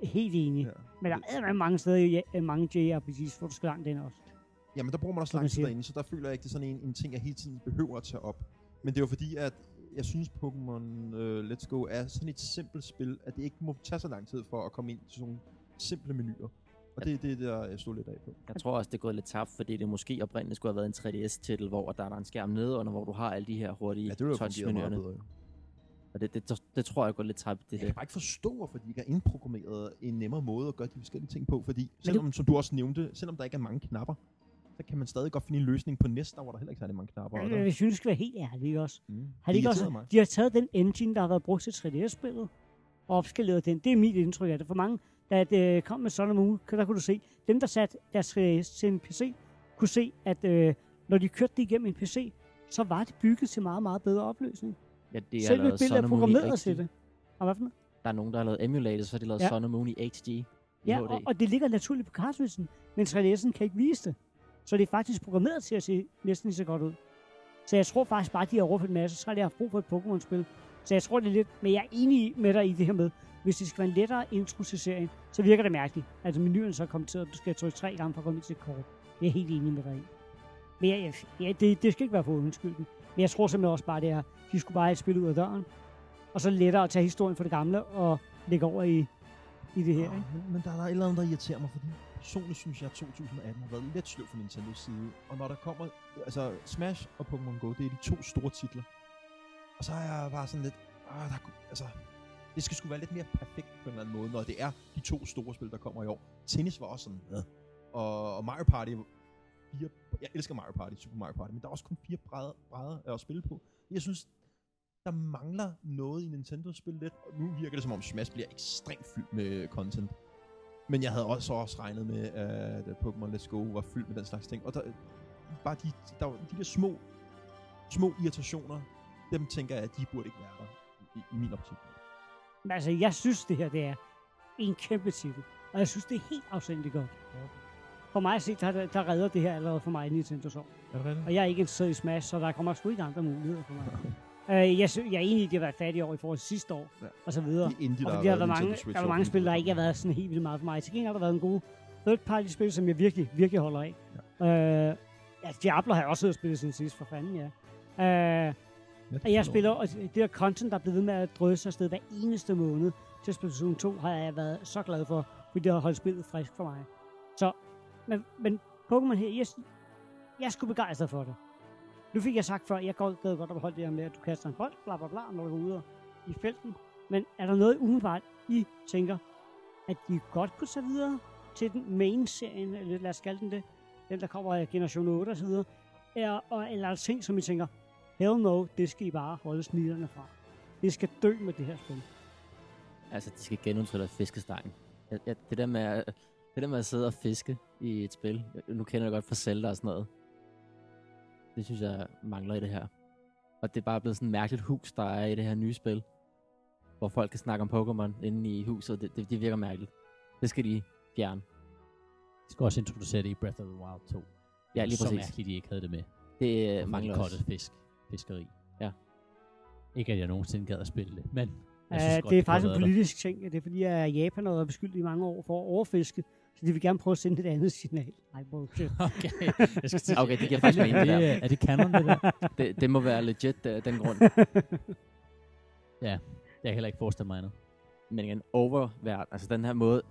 Helt enig. Ja. Men der er mange steder, i ja- mange JRPG's, hvor du skal langt ind også. Jamen, der bruger man også lang tid derinde, så der føler jeg ikke, det er sådan en, en ting, jeg hele tiden behøver at tage op. Men det er jo fordi, at jeg synes, Pokémon uh, Let's Go er sådan et simpelt spil, at det ikke må tage så lang tid for at komme ind til sådan simple menuer. Og det er det, der jeg stod lidt af på. Jeg tror også, det er gået lidt tabt, fordi det måske oprindeligt skulle have været en 3DS-titel, hvor der er der en skærm nedenunder, hvor du har alle de her hurtige Ja, det touch-menuerne. bedre. Og det, det, det, det, tror jeg gået lidt tabt. Det, Jeg det. kan bare ikke forstå, hvorfor de ikke har indprogrammeret en nemmere måde at gøre de forskellige ting på. Fordi selvom, som du også nævnte, selvom der ikke er mange knapper, så kan man stadig godt finde en løsning på næste, hvor der heller ikke er særlig mange knapper. der- Jeg synes, det skal være helt ærligt også. Mm. Har de, ikke også, mig. de har taget den engine, der har været brugt til 3DS-spillet, og opskaleret den. Det er mit indtryk af det. For mange, det øh, kom med Sun and Moon, der kunne du se, dem der satte deres 3DS til en PC, kunne se, at øh, når de kørte det igennem en PC, så var det bygget til meget, meget bedre opløsning. Ja, det er Selve lavet billedet er programmeret til det. Og hvad for noget? Der er nogen, der har lavet emulators, så har de lavet Ja. Sun and Moon i HD. Ja, HD. og, og det ligger naturligt på cartridgen, men 3DS'en kan ikke vise det. Så det er faktisk programmeret til at se næsten lige så godt ud. Så jeg tror faktisk bare, at de har overført en masse, så har de haft brug for et Pokémon-spil. Så jeg tror, det er lidt... Men jeg er enig med dig i det her med, hvis det skal være en lettere intro til serien, så virker det mærkeligt. Altså menuen så er kommet til, at du skal trykke tre gange for at komme ind til kort. Det er jeg helt enig med dig. Men jeg, jeg, ja, det, det skal ikke være for undskylden. Men jeg tror simpelthen også bare, det er, de skulle bare have et spil ud af døren. Og så lettere at tage historien for det gamle og lægge over i, i det her. Ikke? Men, der er der et eller andet, der irriterer mig, fordi personligt synes jeg, at 2018 har været lidt sløv fra Nintendos side. Og når der kommer, altså Smash og Pokémon Go, det er de to store titler. Og så er jeg bare sådan lidt, ah, der, altså, det skal sgu være lidt mere perfekt på en eller anden måde, når det er de to store spil, der kommer i år. Tennis var også sådan, ja. og, og Mario Party, fire, jeg elsker Mario Party, Super Mario Party, men der er også kun fire brædder, brædder at spille på. Jeg synes, der mangler noget i Nintendo-spil lidt, og nu virker det som om Smash bliver ekstremt fyldt med content. Men jeg havde også, også regnet med, at Pokémon Let's Go var fyldt med den slags ting. Og der, bare de, der, var de der små, små irritationer, dem tænker jeg, at de burde ikke være der i, i min optik. Men altså, jeg synes, det her det er en kæmpe titel. Og jeg synes, det er helt afsindigt godt. For mig at se, der, der redder det her allerede for mig i det rigtigt? Og jeg er ikke interesseret i Smash, så der kommer sgu ikke andre muligheder for mig. uh, jeg, sy- jeg er enig i, at de har været fattige år i forhold til sidste år, Ja. og så videre. De indie, Og der har været Nintendo mange, der er mange spil, der ikke har været sådan helt vildt meget for mig. Til gengæld har der været en god third party spil, som jeg virkelig, virkelig holder af. Ja. Uh, ja, Diablo har jeg også siddet og spillet siden sidst, for fanden, ja. Ja, og jeg spiller, og det der content, der er blevet ved med at drøse afsted hver eneste måned til Splatoon 2, har jeg været så glad for, fordi det har holdt spillet frisk for mig. Så, men, men Pokémon her, jeg, jeg sgu begejstret for det. Nu fik jeg sagt før, jeg godt, gad godt at holde det her med, at du kaster en bold, bla bla bla, når du går ud i felten. Men er der noget umiddelbart, I tænker, at de godt kunne tage videre til den main-serien, eller lad os kalde den det, den der kommer af Generation 8 og så videre, er, og, eller er der ting, som I tænker, hell no, det skal I bare holde sniderne fra. Det skal dø med det her spil. Altså, de skal genudtrykke fiskestangen. Jeg, jeg, det, der med, at- det der med at sidde og fiske i et spil, jeg- nu kender jeg godt fra Zelda og sådan noget, det synes jeg mangler i det her. Og det er bare blevet sådan et mærkeligt hus, der er i det her nye spil, hvor folk kan snakke om Pokémon inde i huset, det, det, det virker mærkeligt. Det skal de fjerne. De skal også introducere det i Breath of the Wild 2. Ja, lige Så præcis. mærkeligt, de ikke havde det med. Det øh, Hvorfor mangler også. fisk. Fiskeri. Ja. Ikke at jeg nogensinde gad at spille det, men Uh, jeg det er faktisk kunne have en været der. politisk ting. Det er fordi, at Japan har været beskyldt i mange år for at overfiske. Så de vil gerne prøve at sende et andet signal. Nej, bullshit. Okay, jeg skal Okay, det giver faktisk mening, det der. det, er det canon, det der? Det, det må være legit, uh, den grund. Jeg kan heller ikke forestille mig andet. Men igen, oververden, altså den her måde,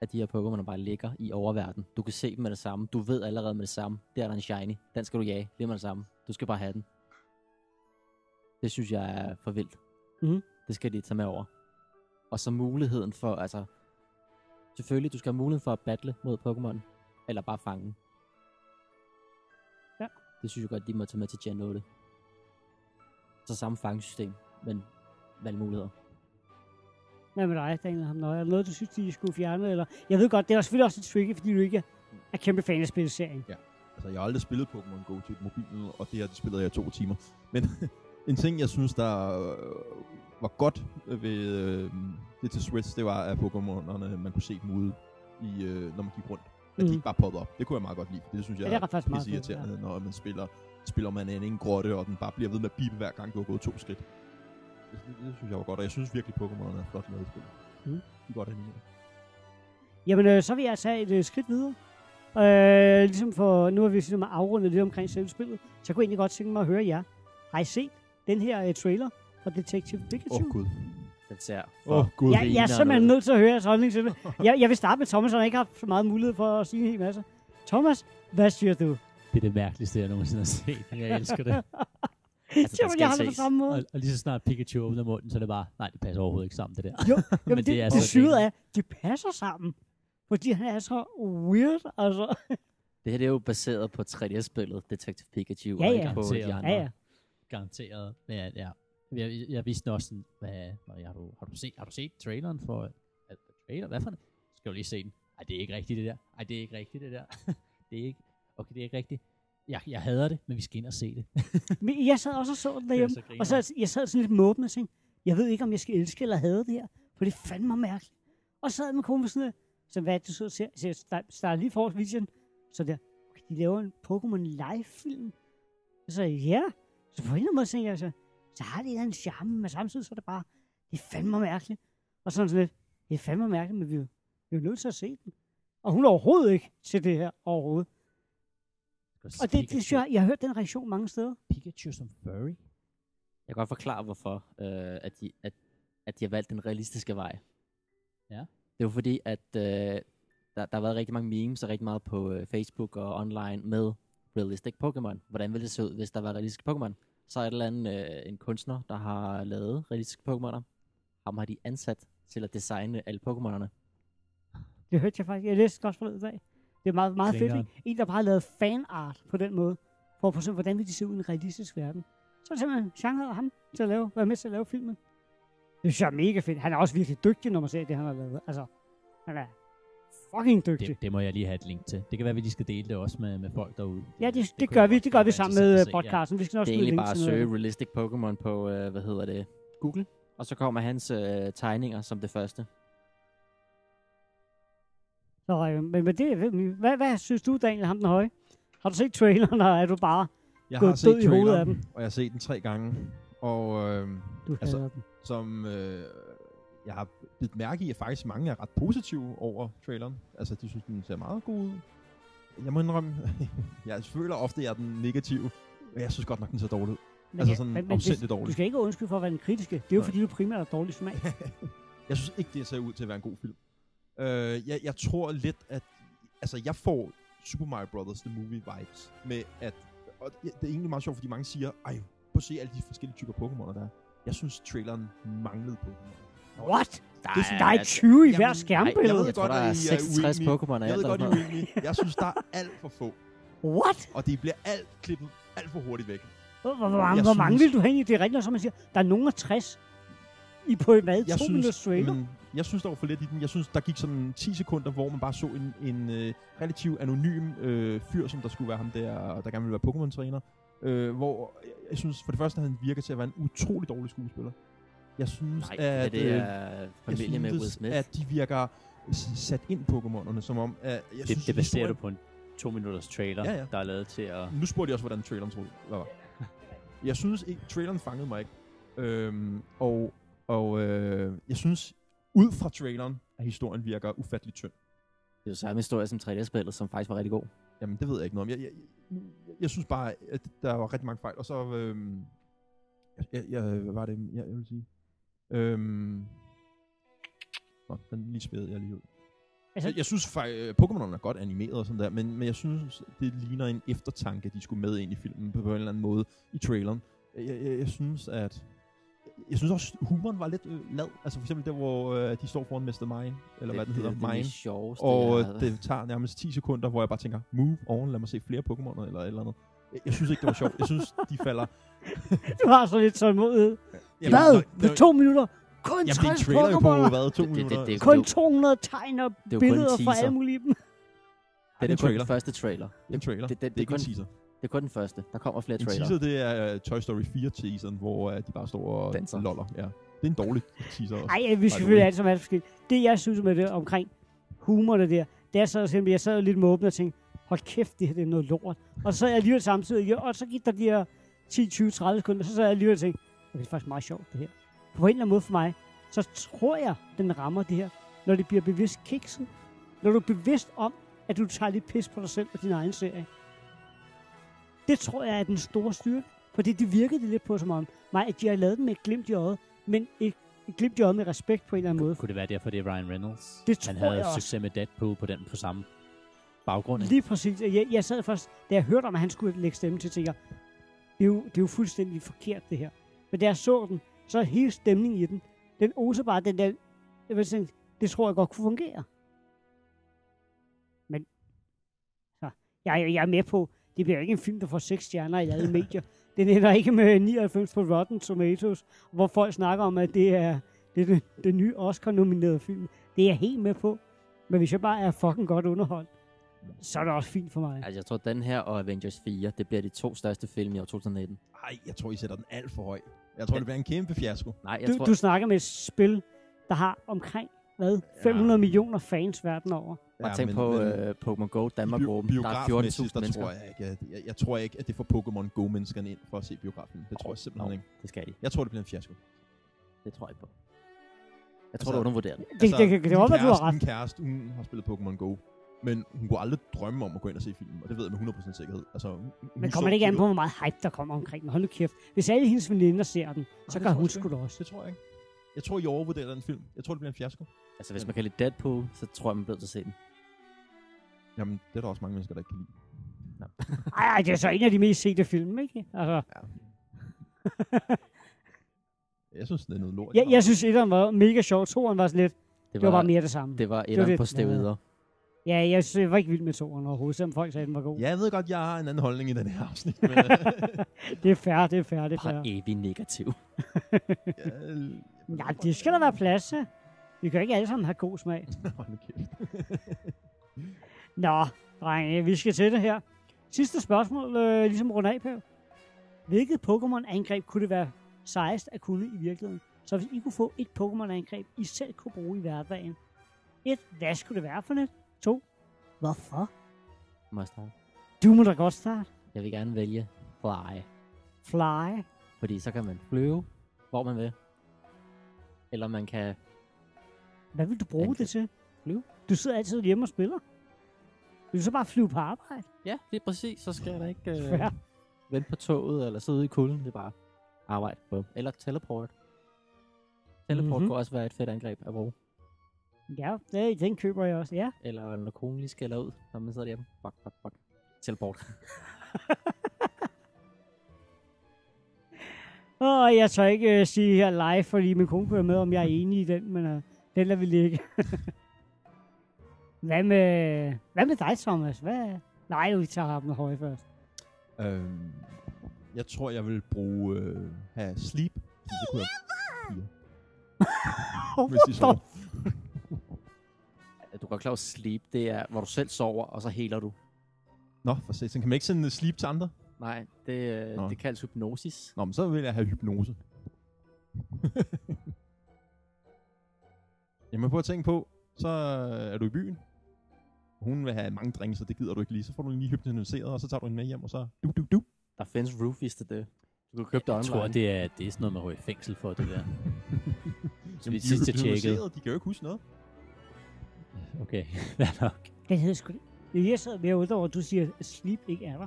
at de her Pokémon bare ligger i oververden. Du kan se dem med det samme. Du ved allerede med det samme. Der er der en shiny. Den skal du jage. Det er med det samme. Du skal bare have den. Det synes jeg er for vildt. Mhm. Det skal de tage med over. Og så muligheden for, altså... Selvfølgelig, du skal have muligheden for at battle mod Pokémon. Eller bare fange. Ja. Det synes jeg godt, de må tage med til Gen 8. Så samme fangesystem, men valgmuligheder. Hvad med dig, Daniel Hamnøj? Er der noget, du synes, de skulle fjerne? Eller? Jeg ved godt, det er selvfølgelig også lidt tricky, fordi du ikke er kæmpe fan af spilserien. Altså, jeg har aldrig spillet Pokémon Go til mobilen, og det her, det spillede jeg i to timer. Men en ting, jeg synes, der øh, var godt ved øh, det til Switch, det var, at Pokémonerne, man kunne se dem ude, i, øh, når man gik rundt. At de Mhm. ikke bare poppede op. Det kunne jeg meget godt lide. Det synes jeg Ja, det er fedt, irriterende, når man spiller, spiller man en grotte, og den bare bliver ved med at bippe hver gang, du har gået to skridt. Det, det, det synes jeg var godt, og jeg synes virkelig, Pokémon er flot lavet i spillet. Mhm. De er godt animeret. Jamen, øh, så vil jeg tage et øh, skridt videre. Øh, ligesom for, nu har vi ligesom afrundet lidt omkring selve spillet, så jeg kunne egentlig godt tænke mig at høre jer. Har I set den her øh, trailer fra Detective Pikachu? Åh, oh, Gud. Den ser Åh, oh, Gud. Ja, jeg er simpelthen noget. nødt til at høre jeres holdning til det. Jeg, jeg vil starte med Thomas, han har ikke haft så meget mulighed for at sige en hel masse. Thomas, hvad siger du? Det er det mærkeligste, jeg nogensinde har set. Jeg elsker det. Altså, Jamen, jeg har det på samme måde. Og, og lige så snart Pikachu åbner munden, så er det bare, nej, det passer overhovedet ikke sammen, det der. Jo, Men det, det det, er det, så det syge griner. er, de passer sammen. Fordi han er så weird, altså. Det her det er jo baseret på 3D-spillet Detective Pikachu, Ja, og ja. ikke på de andre. Ja, ja. Garanteret. Men ja, ja. Jeg, jeg vidste også sådan, hvad, hvad har, du, har, du set, har du set traileren for, at, trailer, hvad for det? Skal du lige se den? Ej, det er ikke rigtigt det der. Ej, det er ikke rigtigt det der. det er ikke, okay, det er ikke rigtigt. Jeg, jeg hader det, men vi skal ind og se det. Men jeg sad også og så den derhjemme, så og så jeg sad sådan lidt måbende og tænkte, jeg ved ikke, om jeg skal elske eller hade det her, for det er fandme mærkeligt. Og så sad jeg med konen af, så hvad du så ser? Så jeg start- starter lige for videoen, så der, okay, de laver en Pokémon live-film. Så sagde jeg, ja. Så på en eller anden måde tænkte jeg, så, så har det en charme, men samtidig så er det bare, det er fandme mærkeligt. Og sådan sådan lidt, det er fandme mærkeligt, men vi, er jo- vi er nødt til at se den. Og hun er overhovedet ikke til det her overhovedet. Og det, det jeg, jeg har hørt den reaktion mange steder. Pikachu som furry? Jeg kan godt forklare, hvorfor øh, at, de, at, at de har valgt den realistiske vej. Ja. Det jo fordi, at øh, der, der har været rigtig mange memes og rigtig meget på øh, Facebook og online med realistic Pokémon. Hvordan ville det se ud, hvis der var realistiske Pokémon? Så er der et eller andet, øh, en kunstner, der har lavet realistiske Pokémoner. Ham har de ansat til at designe alle Pokémonerne. Det hørte jeg faktisk. Jeg læste også forleden dag. Det er meget, meget fedt. Ikke? En, der bare har lavet fanart på den måde. For at se, hvordan vil de se ud i en realistisk verden. Så er det simpelthen Shanghai ham til at lave, være med til at lave filmen. Det synes jeg er mega fedt. Han er også virkelig dygtig, når man ser det, han har lavet. Altså, han er fucking dygtig. Det, det må jeg lige have et link til. Det kan være, at vi lige skal dele det også med, med folk derude. ja, det, det, det gør vi. Det gør vi sammen med øh, se, ja. podcasten. Vi skal nok Det er egentlig bare at søge realistic Pokémon på, øh, hvad hedder det, Google. Og så kommer hans øh, tegninger som det første. Så, øh, men, men det, hvad, hvad synes du, Daniel, ham den høje? Har du set traileren, og er du bare Jeg gået har set død i hovedet af den? og jeg har set den tre gange. Og øh, Du Altså, altså, den. som øh, jeg har bidt mærke i, at faktisk mange er ret positive over traileren. Altså, de synes, den ser meget god ud. Jeg må indrømme, jeg føler ofte, at jeg er den negative. Men jeg synes godt nok, den ser dårlig ud. Men altså ja, sådan men, men det, dårlig. Du skal ikke undskylde for at være den kritiske. Det er jo Nej. fordi, du primært har dårlig smag. Jeg synes ikke, det ser ud til at være en god film. Øh, jeg, jeg tror lidt, at... Altså, jeg får Super Mario Brothers The Movie vibes med at... Og det det er egentlig meget sjovt, fordi mange siger, ej, prøv at se alle de forskellige typer Pokémoner, der er. Jeg synes, traileren manglede Pokémon. What? Der Det er, der er 20 i hver Jamen, Nej, skærmbillede. ved jeg tror, godt, der at er I er 66 uenige. Pokémon Jeg ved godt, I er sådan uenige. Jeg synes, der er alt for få. What? Og de bliver alt klippet alt for hurtigt væk. Hvor, hvor, hvor, mange, Jeg hvor mange vil du have i? Det er rigtigt, som man siger. Der er nogen af 60 i på hvad? Jeg To synes, minutters trailer? men, jeg synes, der var for lidt i den. Jeg synes, der gik sådan 10 sekunder, hvor man bare så en, en øh, relativt anonym øh, fyr, som der skulle være ham der, der gerne ville være Pokémon-træner. Øh, hvor jeg, jeg synes, for det første, han virker til at være en utrolig dårlig skuespiller. Jeg synes, Nej, at, det øh, er jeg med Will synes, Smith. at de virker sat ind Pokémonerne, som om... At, jeg Det, synes, det baserer du på en to minutters trailer, Ja, ja. der er lavet til at... Nu spurgte jeg også, hvordan traileren troede, hvad var. Jeg synes ikke, traileren fangede mig ikke. Øhm, og og øh, jeg synes, ud fra traileren, at historien virker ufattelig tynd. Det er jo samme historie som 3D-spillet, som faktisk var rigtig god. Jamen, det ved jeg ikke noget om. Jeg, jeg, jeg, jeg synes bare, at der var rigtig mange fejl. Og så, øhm, jeg, jeg, hvad var det, jeg, jeg vil sige? Øhm, nå, den lige spædede jeg lige ud. Altså- Jeg, jeg synes faktisk, øh, Pokémon er godt animeret og sådan der, men, men jeg synes, det ligner en eftertanke, de skulle med ind i filmen på, en eller anden måde i traileren. Jeg, jeg, jeg synes, at... Jeg synes også, humoren var lidt øh, lad. Altså for eksempel der, hvor øh, de står foran Mr. Mine, eller hvad den hedder, det, det, er Mine. det sjoveste. Og det tager nærmest 10 sekunder, hvor jeg bare tænker, move on, lad mig se flere Pokémoner eller et eller andet. Jeg, jeg synes ikke, det var sjovt. Jeg synes, de falder... Du har så lidt tålmodighed. Jamen, Hvad? På to minutter? Kun Jamen, det er 60 en trailer på, hvad, to Det- det- det- minutter? det- Kun 200 tegn og Det er billeder fra alle mulige dem. det er kun den første trailer. Det er en trailer. Det, det, Det er det, er kun, en teaser. det er kun den første. Der kommer flere En trailer. teaser, det er uh, Toy Story 4 teaseren, hvor uh, de bare står og Danser. loller. Ja. Det er en dårlig teaser også. Nej, vi skal selvfølgelig altid være forskellige. Det, jeg synes med det omkring humor, det der, da jeg sad, og jeg sad lidt måbende og tænkte, hold kæft, det her det er noget lort. Og så sad jeg alligevel samtidig, og så gik der de her 10, 20, 30 sekunder, så sad jeg alligevel og tænkte, det er faktisk meget sjovt det her. På en eller anden måde for mig, så tror jeg, den rammer det her, når det bliver bevidst kiksen. Når du er bevidst om, at du tager lidt pis på dig selv og din egen serie. Det tror jeg er den store styrke. Fordi det virkede det lidt på som om, mig, at de har lavet den med et glimt i øjet, men et, et glimt i øjet med respekt på en eller anden måde. Kunne det være derfor, det er Ryan Reynolds? Det Han tror havde jeg også. succes med Deadpool på den på samme baggrund. ikke? Lige præcis. Jeg, jeg sad først, da jeg hørte om, at han skulle lægge stemme til, tænker, det er, jo, det er jo fuldstændig forkert, det her. Men da jeg så den, så er hele stemningen i den, den oser bare den der, jeg vil sige, det tror jeg godt kunne fungere. Men, så, jeg, jeg er med på, det bliver ikke en film, der får seks stjerner i alle medier. Den ender ikke med 99 på Rotten Tomatoes, hvor folk snakker om, at det er det, er den, den nye Oscar-nominerede film. Det er jeg helt med på. Men hvis jeg bare er fucking godt underholdt, så er det også fint for mig. Altså, jeg tror, den her og Avengers 4, det bliver de to største film i år 2019. Ej, jeg tror, I sætter den alt for høj. Jeg tror, det bliver en kæmpe fiasko. Nej, jeg Du, tror... du snakker med et spil, der har omkring, hvad, 500 ja. millioner fans verden over. Bare tænk på øh, Pokémon Go Danmark-gruppen. Der er 14.000 biografmæssigt, der mennesker. tror jeg ikke, jeg, jeg, tror ikke, at det får Pokémon Go-menneskerne ind for at se biografen. Det tror jeg simpelthen Nå, ikke. det skal de. Jeg tror, det bliver en fiasko. Det tror jeg på. Jeg Altså, tror, du undervurderer det. Det, det, det, det, det du har kæreste- ret. Min kæreste, hun har spillet Pokémon Go. Men hun kunne aldrig drømme om at gå ind og se filmen, og det ved jeg med 100% sikkerhed. Altså, hun, Men kommer det ikke an det- på, hvor meget hype, der kommer omkring den? Hold nu kæft. Hvis alle hendes veninder ser den, så det gør tror hun sgu da også. Det tror jeg ikke. Jeg tror, I overvurderer den film. Jeg tror, det bliver en fiasko. Altså, hvis man kan lide Deadpool, så tror jeg, man bliver til at se den. Jamen, det er der også mange mennesker, der ikke kan lide. Ej, ej, det er så en af de mest sete film, ikke? Altså, Jeg synes, det er noget lort. jeg, jeg synes, etteren var mega sjov. Toeren var sådan lidt, det var, bare mere det samme. det var var etteren på stevider. Ja, jeg, synes, jeg var ikke vild med toeren overhovedet, selvom folk sagde, at den var god. Ja, jeg ved godt, jeg har en anden holdning i den her afsnit. Men, Det er fair, det er fair, det er fair. Bare evig negativ. ja, Ja, det skal der være plads til. Vi kan ikke alle sammen have god smag. Hold. Nå, drenge, vi skal til det her. Sidste spørgsmål, øh, ligesom rundt af på. Hvilket Pokémon-angreb kunne det være sejest at kunne i virkeligheden? Så hvis I kunne få et Pokémon-angreb, I selv kunne bruge i hverdagen. Et, hvad skulle det være for net? To, hvorfor? Må jeg starte? Du må da godt starte. Jeg vil gerne vælge Fly. Fly. Fordi så kan man flyve, hvor man vil. Eller man kan... Hvad vil du bruge det til? Flyve. Du sidder altid hjemme og spiller. Vil du så bare flyve på arbejde? Ja, det er præcis. Så skal jeg da ikke øh, vente på toget, eller sidde ude i kulden. Det er bare arbejde. Bum. Eller teleport. Teleport Mhm. mm-hmm. kunne også være et fedt angreb at bruge. Ja, det, den køber jeg også. Ja. Eller når konen lige skælder ud, når man sidder hjemme. Fuck, fuck, fuck. Teleport. Åh, jeg tør ikke uh, sige her live, fordi min kone kører med, om jeg er enig i den, men uh, den lader vi ligge. hvad, med, hvad med dig, Thomas? Hvad? Nej, vi tager ham med høje først. Øhm, jeg tror, jeg vil bruge øh, have sleep. fordi Det kunne jeg fire. Hvis de sover. Du kan klar over, at sleep, det er, hvor du selv sover, og så heler du. Nå, for satan. Kan man ikke sende sleep til andre? Nej, det, øh, Nå. det kaldes hypnosis. Nå, men så vil jeg have hypnose. Jamen, prøv at tænke på, så er du i byen. Hun vil have mange drinks, så det gider du ikke lige. Så får du lige hypnotiseret, og så tager du hende med hjem, og så du, du, du. Der findes roofies til det. Du kan købe det Jeg online. tror, det er, det er sådan noget, man ryger i fængsel for, det der. Så vi de er sidst jeg tjekkede. hypnotiseret, De kan jo ikke huske noget. Okay, hvad nok. Den hedder sgu det. Jeg sidder mere ud over, at du siger, at sleep ikke er der.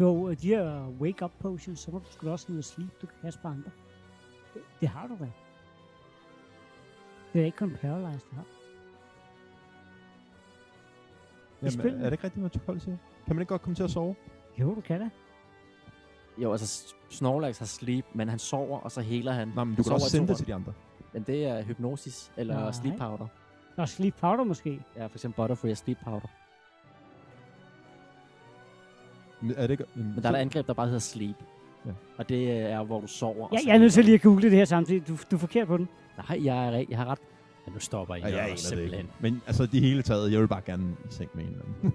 Jo, øh, de her wake-up potions, så må du sgu også noget sleep, du kan kaste på andre. Det, det har du da. Det er ikke kun paralyzed, du har. Jamen, er det ikke rigtigt, hvad Tukold siger? Kan man ikke godt komme til at sove? Jo, du kan da. Jo, altså Snorlax har sleep, men han sover, og så heler han. Nej, men du kan også sende det til de andre. Men det er hypnosis, eller Nej. sleep powder. Nå, sleep powder måske. Ja, for eksempel Butterfree og sleep powder. Men er det ikke... Men der er et angreb, der bare hedder sleep. Ja. Og det er, hvor du sover. og Ja, jeg er nødt til lige at google det her samtidig. Du, du er forkert på den. Nej, jeg, er, jeg har ret. Ja, nu stopper I Ja, jeg ja, aner det simpelthen. ikke. Men altså, det hele taget, jeg vil bare gerne i seng med en eller anden.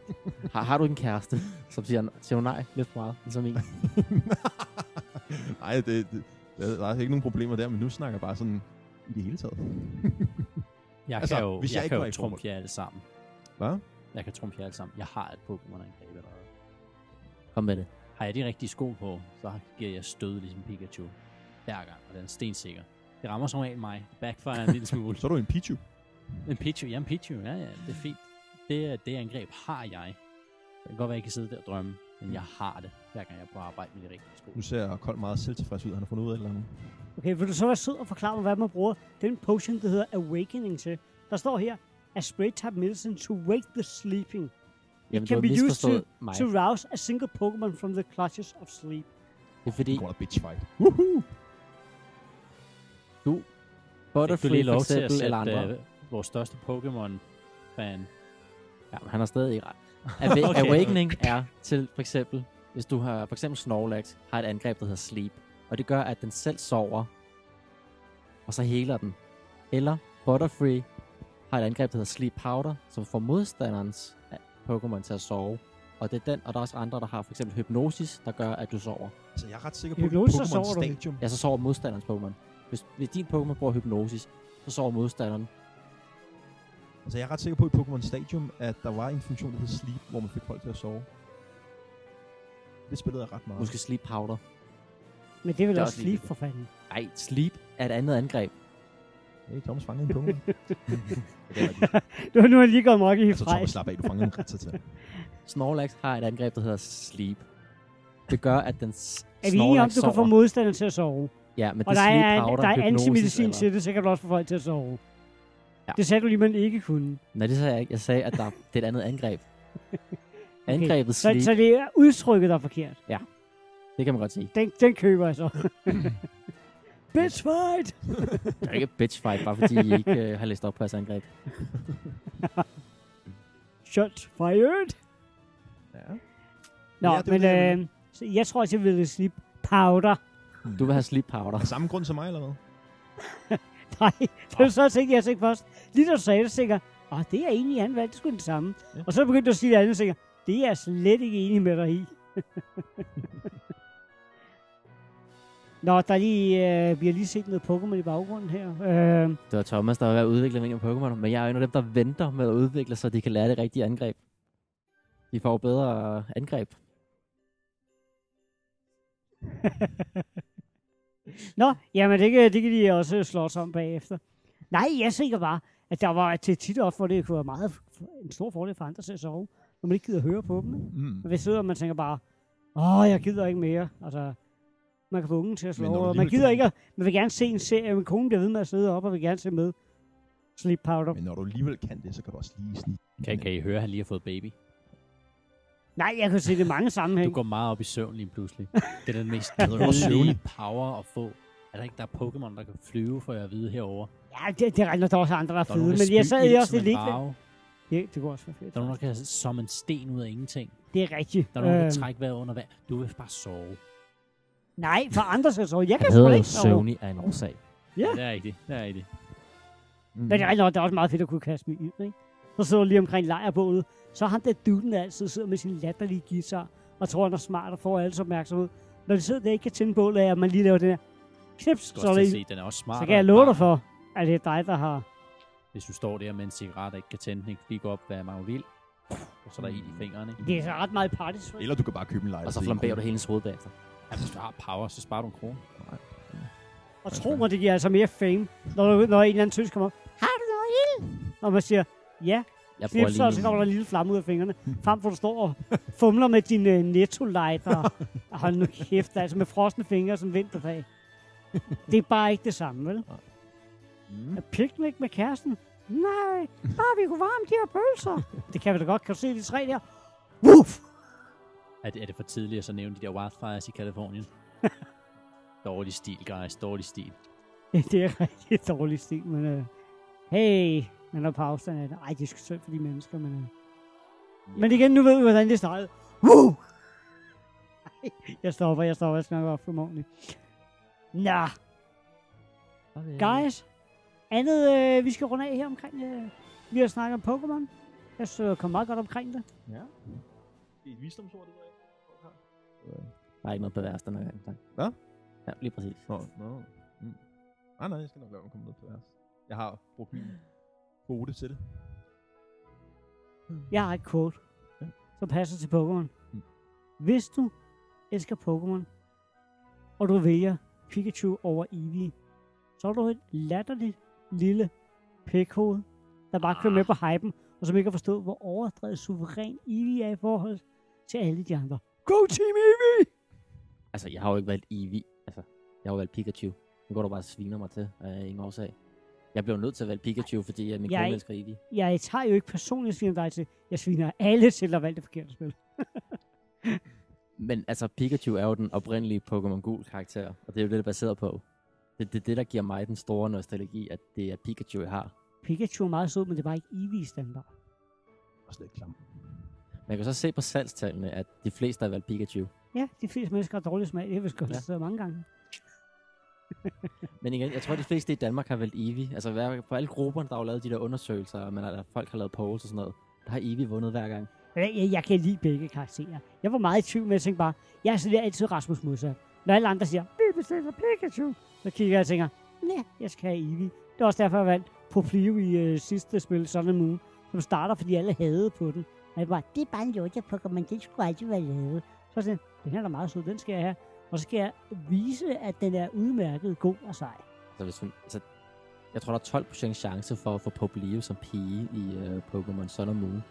Har, har du en kæreste, som siger, siger hun nej lidt for meget, ligesom en? Nej, det, det, der der er ikke nogen problemer der, men nu snakker jeg bare sådan i det hele taget. Jeg Altså, kan jo, hvis jeg jeg ikke kan jo trumfe jer alle sammen. Hvad? Jeg kan trumfe jer alle sammen. Jeg har et Pokémon-angreb allerede. Kom med det. Har jeg de rigtige sko på, så giver jeg stød ligesom Pikachu. Hver gang, og den er stensikker. Det rammer som regel mig. Backfire en lille smule. Så er du en Pichu. En Pichu, ja, en Pichu, ja, ja, det er fint. Det, det angreb har jeg. Det kan godt være, at jeg kan sidde der og drømme, men jeg har det, hver gang jeg er på arbejde med de rigtige sko. Nu ser Kold meget selvtilfreds ud. Han har fundet ud af et eller andet. Okay, vil du så være sød og forklare mig, hvad man bruger den potion, der hedder Awakening til? Der står her, a spray type medicine to wake the sleeping, Jamen, can du be used mig. to rouse a single Pokémon from the clutches of sleep. Det er fordi, går der bitch fight. Woohoo! Du Butterfree lige for lov til at eksempel, eller andre. øh, vores største Pokémon-fan? Ja, men han har stadig ikke ret. Awa- Okay. Awakening er til for eksempel, hvis du har for eksempel Snorlax, har et angreb, der hedder Sleep. Og det gør, at den selv sover, og så heler den. Eller Butterfree har et angreb, der hedder Sleep Powder, som får modstanderens Pokémon til at sove. Og det er den, og der er også andre, der har for eksempel Hypnosis, der gør, at du sover. Altså, jeg er ret sikker på, I at så Pokémon du. Stadium... Ja, så sover modstanderens Pokémon. Hvis, hvis din Pokémon bruger Hypnosis, så sover modstanderen. Altså, jeg er ret sikker på i Pokémon Stadium, at der var en funktion, der hed Sleep, hvor man fik folk til at sove. Det spillede jeg ret meget. Måske Sleep Powder. Men det er vel Det er også sleep for fanden. Ej, Sleep er et andet angreb. Hey, Thomas fangede en Pokémon. Du har nu lige gået mok i altså, Thomas, slap af, du fangede en Rattata. Snorlax har et angreb, der hedder Sleep. Det gør, at den Er vi enige om, du kan få sover. modstanderen til at sove? Ja, men Og det der er er, Sleep Powder, der er antimedicin eller- til det, så kan du også få folk til at sove. Ja. Det sagde du lige, man ikke kunne. Nej, det sagde jeg ikke. Jeg sagde, at der, det er et andet angreb. Angrebet Så, Sleep, så det er udtrykket, der er forkert. det kan man godt sige. Den, den køber jeg så. Bitch fight! Det er ikke bitch fight, bare fordi I ikke øh, har læst op på jeres angreb. Shots fired! Ja. Nå, Ja, det men det, jeg øh, så jeg tror, at jeg vil sleep powder. Du vil have Sleep Powder. Af samme grund som mig, eller hvad? Nej, det var så tænkte jeg så ikke først. Lige da du sagde det, så jeg, åh, det er jeg enig i, han valgte sgu det samme. Ja. Og så begyndte du at sige det andet, så jeg, det er jeg slet ikke enig med dig i. Nå, der er lige, øh, vi har lige set noget Pokémon i baggrunden her. Øh, Det var Thomas, der var ved at udvikle mine Pokémon, men jeg er en af dem, der venter med at udvikle, så de kan lære det rigtige angreb. De får bedre angreb. Nå, jamen det kan, det kan de også slå sig om bagefter. Nej, jeg tænker bare, at der var til tit op, hvor det kunne være meget en stor fordel for andre til at sove, når man ikke gider høre på dem. Ikke? Mm. Men hvis sidder og man tænker bare, åh, jeg gider ikke mere. Altså, man kan få ungen til at slå du over. Man gider ikke, at, man vil gerne se en serie, min kone bliver ved med at sidde op og vil gerne se med. Sleep powder. Men når du alligevel kan det, så kan du også lige snige. Kan, kan I høre, at han lige har fået baby? Nej, jeg kan se det i mange Du sammenhæng. går meget op i søvn lige pludselig. Det er den mest er kedelige power at få. Er der ikke, der er Pokémon, der kan flyve, for jeg at vide herovre? Ja, det, det regner der også andre, der er Der er fede. Men jeg sad også lidt. Ja, det kunne også være fedt. Der er nogen, der kan som en sten ud af ingenting. Det er rigtigt. Der er nogen, der Øhm, kan trække vejret under vand. Du vil bare sove. Nej, for andre skal sove. Jeg Han kan sgu ikke sove. Søvnig af en årsag. Ja. Det er rigtigt. Det er rigtigt. Mm. Men det er, rigtigt det er også meget fedt at kunne kaste med ild, ikke? Så sidder du lige omkring lejrbålet. Så er ham der duden, der altid sidder med sin latterlige guitar, og tror, han er smart og får alles opmærksomhed. Når de sidder der ikke kan tænde bålet af, at man lige laver den her knips, så, er se, den er også smart. så kan jeg love dig for, at det er dig, der har... Hvis du står der med en cigaret og ikke kan tænde den, ikke lige gå op, hvad man vil. Og så er der ild i fingrene. Ikke? Det er så ret meget party Eller du kan bare købe en lejr. Og så flamberer du hele hendes hoved bagefter. Ja, hvis du har power, så sparer du en krone. Og tro mig, det giver altså mere fame, når, når en eller anden tøs kommer op. Har du noget ild? Og man siger, ja, Jeg bruger knipser, og så lige kommer der en lille flamme ud af fingrene. Frem for du står og fumler med din uh, netto-lighter. Hold nu kæft, altså med frosne fingre som vinterfag. Det er bare ikke det samme, vel? Mm. Picnic med kæresten? Nej, bare vi kunne varme de her pølser. det kan vi da godt. Kan du se de tre der? Woof! Er det, er det for tidligt at så nævne de der wildfires i Kalifornien? dårlig stil, guys. Dårlig stil. det er rigtig dårlig stil, men uh, hey, man er på afstand af det. Ej, det er sgu synd for de mennesker, men... Uh. Men igen, nu ved vi, hvordan det startede. Woo! Ej, jeg stopper, jeg stopper. Jeg skal nok opføre mig ordentligt. Nå, guys. Andet, øh, vi skal runde af her omkring. Øh, vi har snakket om Pokémon. Jeg så kom meget godt omkring det. Ja. Det er et visdomsord, det ved jeg ikke. Der er ikke noget pervers den her gang. Tak. Hvad? Ja, lige præcis. Nå, nå. Mm. Nej, nej, jeg skal nok lade mig komme ned på vers. Jeg har brugt min kvote til det. Jeg har et quote, Ja. som passer til Pokémon. Mm. Hvis du elsker Pokémon, og du vælger Pikachu over Eevee, så er du et latterligt lille pikhoved, der bare kører med på hypen, og som ikke har forstået, hvor overdrevet suveræn Eevee er i forhold til alle de andre. Go Team Eevee! Altså, jeg har jo ikke valgt Eevee. Altså, jeg har jo valgt Pikachu. Nu går du bare og sviner mig til af ingen årsag. Jeg blev nødt til at vælge Pikachu, fordi jeg min Jeg- kone elsker Eevee. Jeg tager jo ikke personligt sviner dig til. Jeg sviner alle til at valge det forkerte spil. Men altså, Pikachu er jo den oprindelige Pokémon Gul karakter, og det er jo det, det er baseret på. Det er det, det, der giver mig den store nostalgi, at det er Pikachu, jeg har. Pikachu er meget sød, men det var ikke Eevee standard. Også lidt klam. Man kan så se på salgstallene, at de fleste har valgt Pikachu. Ja, de fleste mennesker har dårlig smag. Det har vi sgu Ja. mange gange. Men igen, jeg tror, at de fleste i Danmark har valgt Eevee. Altså, hver, på alle grupperne, der har jo lavet de der undersøgelser, og man har, folk har lavet polls og sådan noget, der har Eevee vundet hver gang. Jeg, jeg, kan lide begge karakterer. Jeg var meget i tvivl med, at jeg tænkte bare, jeg er sådan altid Rasmus modsat. Når alle andre siger, vi bestiller Pikachu, så kigger jeg og tænker, nej, jeg skal have Eevee. Det er også derfor, jeg vandt på Plio i øh, sidste spil, Sun and Moon, som starter, fordi alle havde på den. Og jeg bare, det er bare en lorte Pokémon, det skulle aldrig være lavet. Så var sådan, den her er meget sød, den skal jeg have. Og så skal jeg vise, at den er udmærket god og sej. Altså, hvis hun, altså, jeg tror, der er 12% chance for at få Popplio som pige i uh, Pokémon Sun and Moon.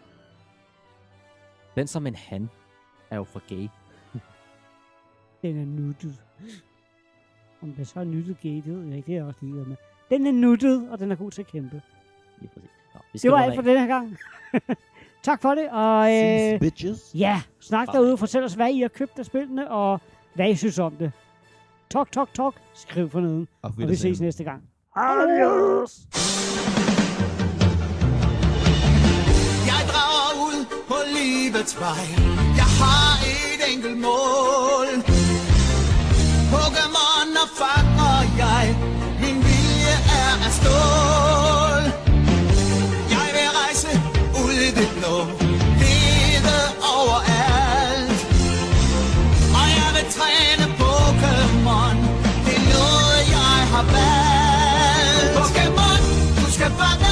Den som en han er jo for gay. Den er nuttet. Om det så er nuttet gay, det ved jeg ikke, det er jeg også ligeglad med. Den er nuttet, og den er god til at kæmpe. Lige præcis. Nå, vi Det skal var runde alt for denne her gang. tak for det, og øh, bitches. ja, snak Bye. derude og fortæl os, hvad I har købt af spillene, og hvad I synes om det. Talk, talk, talk. Skriv for neden, og vi ses næste gang. Adios! Jeg drager ud på livets vej que.